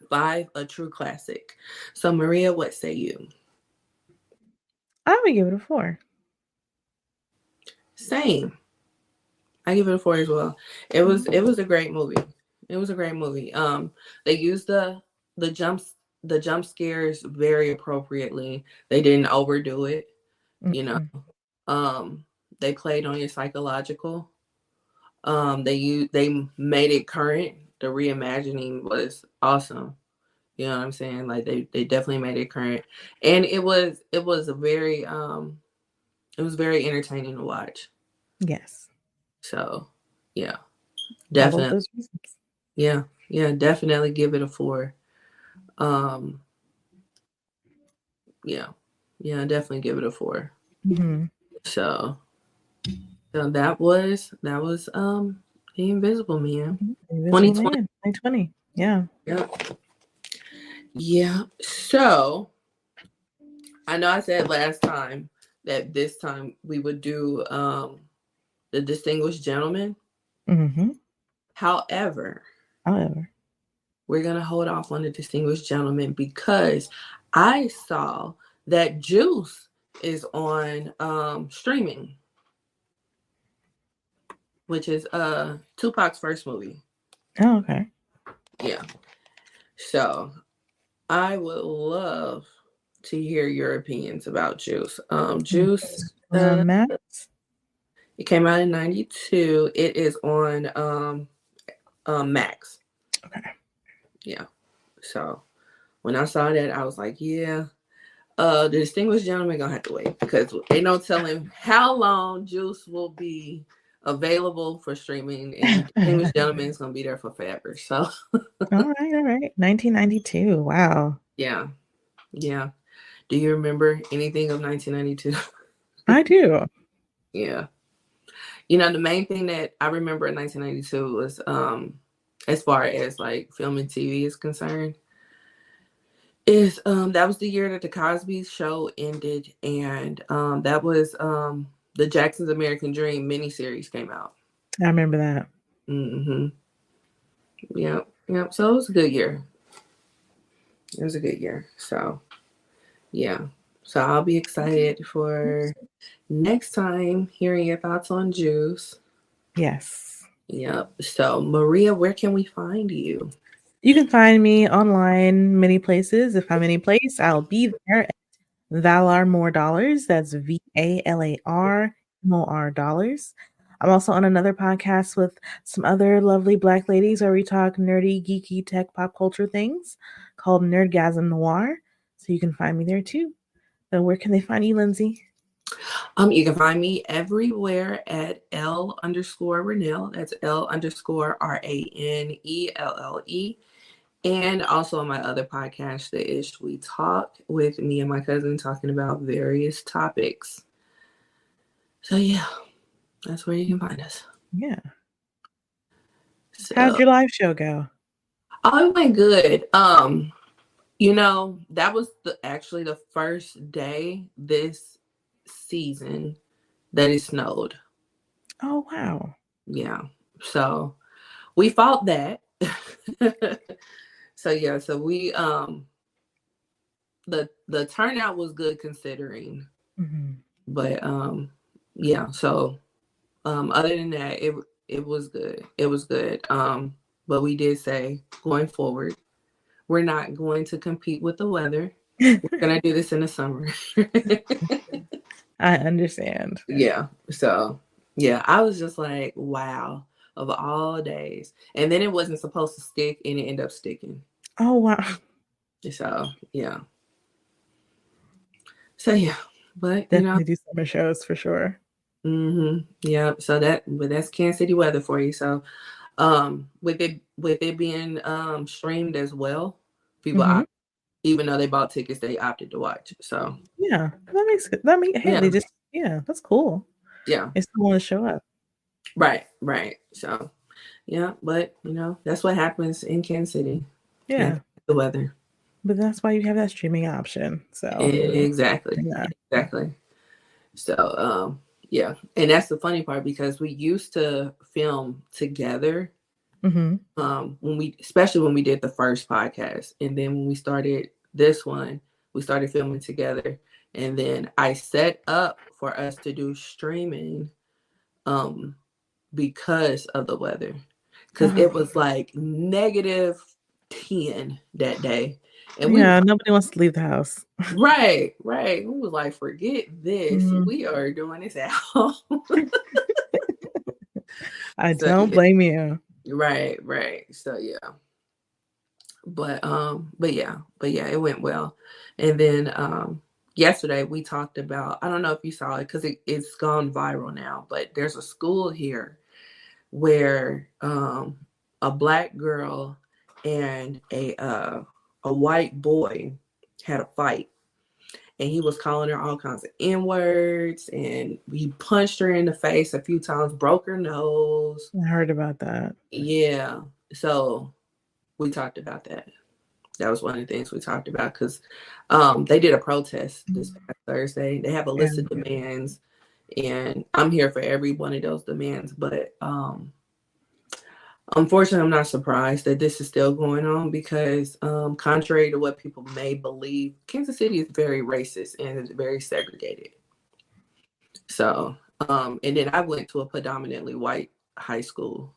five a true classic. So Maria, what say you?
I would give it a four.
Same. I give it a four as well. It was it was a great movie. It was a great movie. Um, they used the the jumps the jump scares very appropriately. They didn't overdo it. Mm-hmm. You know, um, they played on your psychological. Um, they used they made it current. The reimagining was awesome. You know what I'm saying? Like they they definitely made it current, and it was it was a very um, it was very entertaining to watch.
Yes.
So, yeah, definitely. Yeah, yeah, definitely give it a four. Um, yeah, yeah, definitely give it a 4 mm-hmm. So, so that was that was um the Invisible Man,
Invisible 2020. Man, 2020. Yeah.
Yeah. Yeah. So I know I said last time that this time we would do um the distinguished gentleman. Mm-hmm. However,
however,
we're gonna hold off on the distinguished gentleman because I saw that Juice is on um streaming, which is uh Tupac's first movie.
Oh, okay.
Yeah. So I would love to hear your opinions about Juice. Um Juice uh. It came out in 92. It is on um, um Max.
Okay.
Yeah. So when I saw that, I was like, yeah. Uh, the distinguished gentleman gonna have to wait because they don't tell him how long Juice will be available for streaming, and <laughs> distinguished gentleman is gonna be there for forever. So,
all right, all right, 1992. Wow.
Yeah, yeah. Do you remember anything of 1992?
I do. <laughs>
Yeah you know, the main thing that I remember in 1992 was, um, as far as like film and TV is concerned, is um, that was the year that the Cosby Show ended, and um, that was um, the Jackson's American Dream miniseries came out.
I remember that.
Mm-hmm. Yep, yep. So it was a good year. It was a good year. So, yeah. So I'll be excited for next time hearing your thoughts on Juice.
Yes.
Yep. So Maria, where can we find you?
You can find me online many places. If I'm any place, I'll be there at Valar Mor Dollars. That's V A L A R M O R dollars. I'm also on another podcast with some other lovely black ladies where we talk nerdy, geeky, tech, pop culture things called Nerdgasm Noir. So you can find me there too. And where can they find you, Lindsay?
Um, you can find me everywhere at L underscore Ranelle. That's L underscore R A N E L L E. And also on my other podcast, The Ish We Talk, with me and my cousin talking about various topics. So yeah, that's where you can find us.
Yeah. So, How'd your live show go?
Oh, it went good. Um, you know, that was the actually the first day this season that it snowed.
Oh wow.
Yeah. So we fought that. <laughs> so yeah, so we um the the turnout was good considering. Mm-hmm. But um yeah, so um other than that it it was good. It was good. Um but we did say going forward we're not going to compete with the weather. We're going to do this in the summer. <laughs>
I understand.
Yeah. So, yeah, I was just like, wow, of all days. And then it wasn't supposed to stick and it ended up sticking.
Oh, wow.
So, yeah. So, yeah. But,
Definitely you know, do summer shows for sure.
Mm-hmm. Yeah. So that, but that's Kansas City weather for you. So, um, with it, with it being um streamed as well, People, mm-hmm. opt, even though they bought tickets, they opted to watch. So
yeah, that makes that mean hey, yeah. they just yeah, that's cool.
Yeah,
they still want to show up.
Right, right. So yeah, but you know that's what happens in Kansas City.
Yeah,
the weather.
But that's why you have that streaming option. So
exactly, yeah. exactly. So um yeah, and that's the funny part because we used to film together. Mm-hmm. Um, when we, especially when we did the first podcast, and then when we started this one, we started filming together. And then I set up for us to do streaming, um, because of the weather, because uh-huh. it was like negative ten that day,
and yeah, nobody wants to leave the house.
Right, right. We was like, forget this. Mm-hmm. We are doing this at <laughs> home. <laughs>
I so, don't blame you.
Right, right. So yeah. But um, but yeah, but yeah, it went well. And then um yesterday we talked about I don't know if you saw it because it, it's gone viral now, but there's a school here where um a black girl and a uh a white boy had a fight and he was calling her all kinds of N words and he punched her in the face a few times, broke her nose.
I heard about that.
Yeah. So we talked about that. That was one of the things we talked about because um, they did a protest this mm-hmm. past Thursday. They have a list yeah. of demands, and I'm here for every one of those demands. But um, Unfortunately, I'm not surprised that this is still going on because, um, contrary to what people may believe, Kansas City is very racist and it's very segregated. So, um, and then I went to a predominantly white high school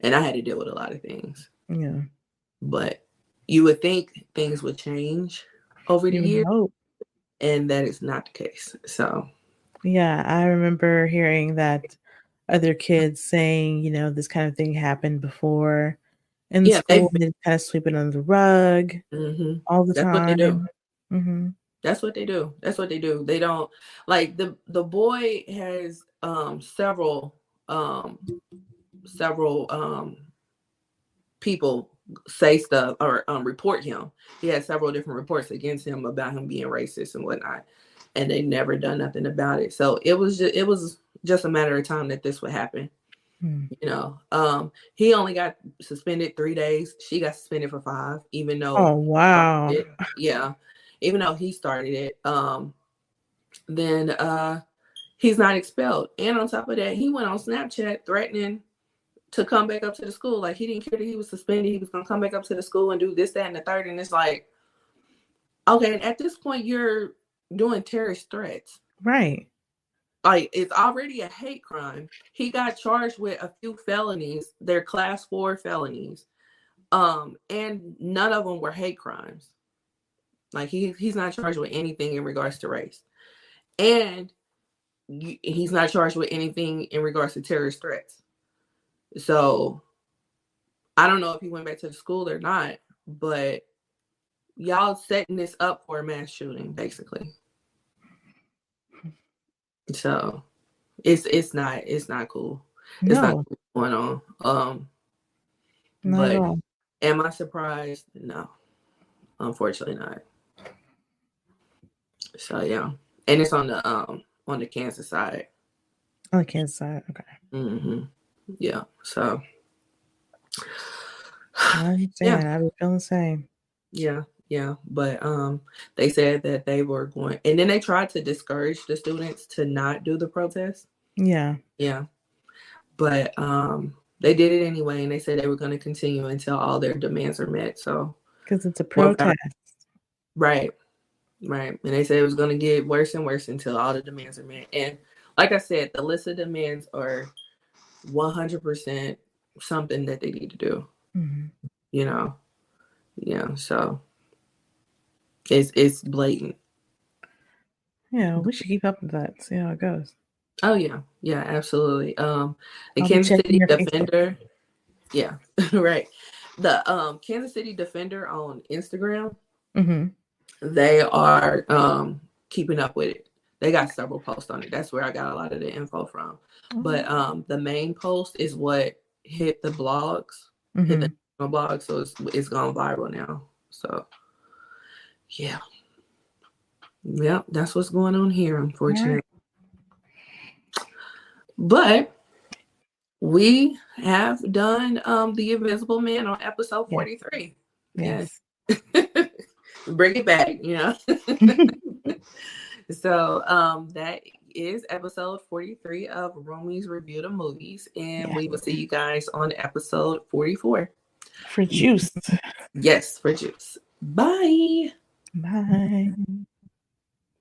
and I had to deal with a lot of things.
Yeah.
But you would think things would change over the years, and that is not the case. So,
yeah, I remember hearing that other kids saying, you know, this kind of thing happened before in yeah, school, and kind of sweep it under the rug mm-hmm. all the
That's
time.
What they do. Mm-hmm. That's what they do. That's what they do. They don't like the the boy has um several um several um people say stuff or um report him. He had several different reports against him about him being racist and whatnot, and they never done nothing about it. So it was just it was just a matter of time that this would happen. Hmm. You know, um, he only got suspended three days. She got suspended for five, even though
oh wow,
yeah, even though he started it. Um, then uh, he's not expelled, and on top of that, he went on Snapchat threatening to come back up to the school. Like he didn't care that he was suspended. He was gonna come back up to the school and do this, that, and the third. And it's like, okay, at this point, you're doing terrorist threats,
right?
Like it's already a hate crime. He got charged with a few felonies. They're class four felonies. Um, and none of them were hate crimes. Like he he's not charged with anything in regards to race. And he's not charged with anything in regards to terrorist threats. So I don't know if he went back to the school or not, but y'all setting this up for a mass shooting, basically. So it's it's not it's not cool. It's no. not cool going on. Um but am I surprised? No. Unfortunately not. So yeah. And it's on the um on the Kansas side.
On the Kansas side, okay.
Mm-hmm. Yeah. So
I understand. Yeah. I would feeling the same.
Yeah yeah but um they said that they were going and then they tried to discourage the students to not do the protest.
Yeah.
Yeah. But um they did it anyway and they said they were going to continue until all their demands are met so.
Because it's a protest.
Right right and they said it was going to get worse and worse until all the demands are met and like i said the list of demands are 100% something that they need to do. Mm-hmm. you know? Yeah so it's it's blatant.
Yeah, we should keep up with that. See how it goes.
Oh yeah, yeah, absolutely. Um, the I'll Kansas City Defender. Yeah, <laughs> right. The um Kansas City Defender on Instagram. Mm-hmm. They are um keeping up with it. They got several posts on it. That's where I got a lot of the info from. Mm-hmm. But um the main post is what hit the blogs, mm-hmm. hit the mm-hmm. blog, so it's it's gone viral now. So yeah. Yep, that's what's going on here, unfortunately. Right. But we have done um the Invisible Man on episode 43.
Yes. <laughs>
Bring it back, you know. <laughs> so um that is episode 43 of Roomies Review the Movies. And yeah. we will see you guys on episode 44.
For juice.
Yes, for juice. Bye.
Bye.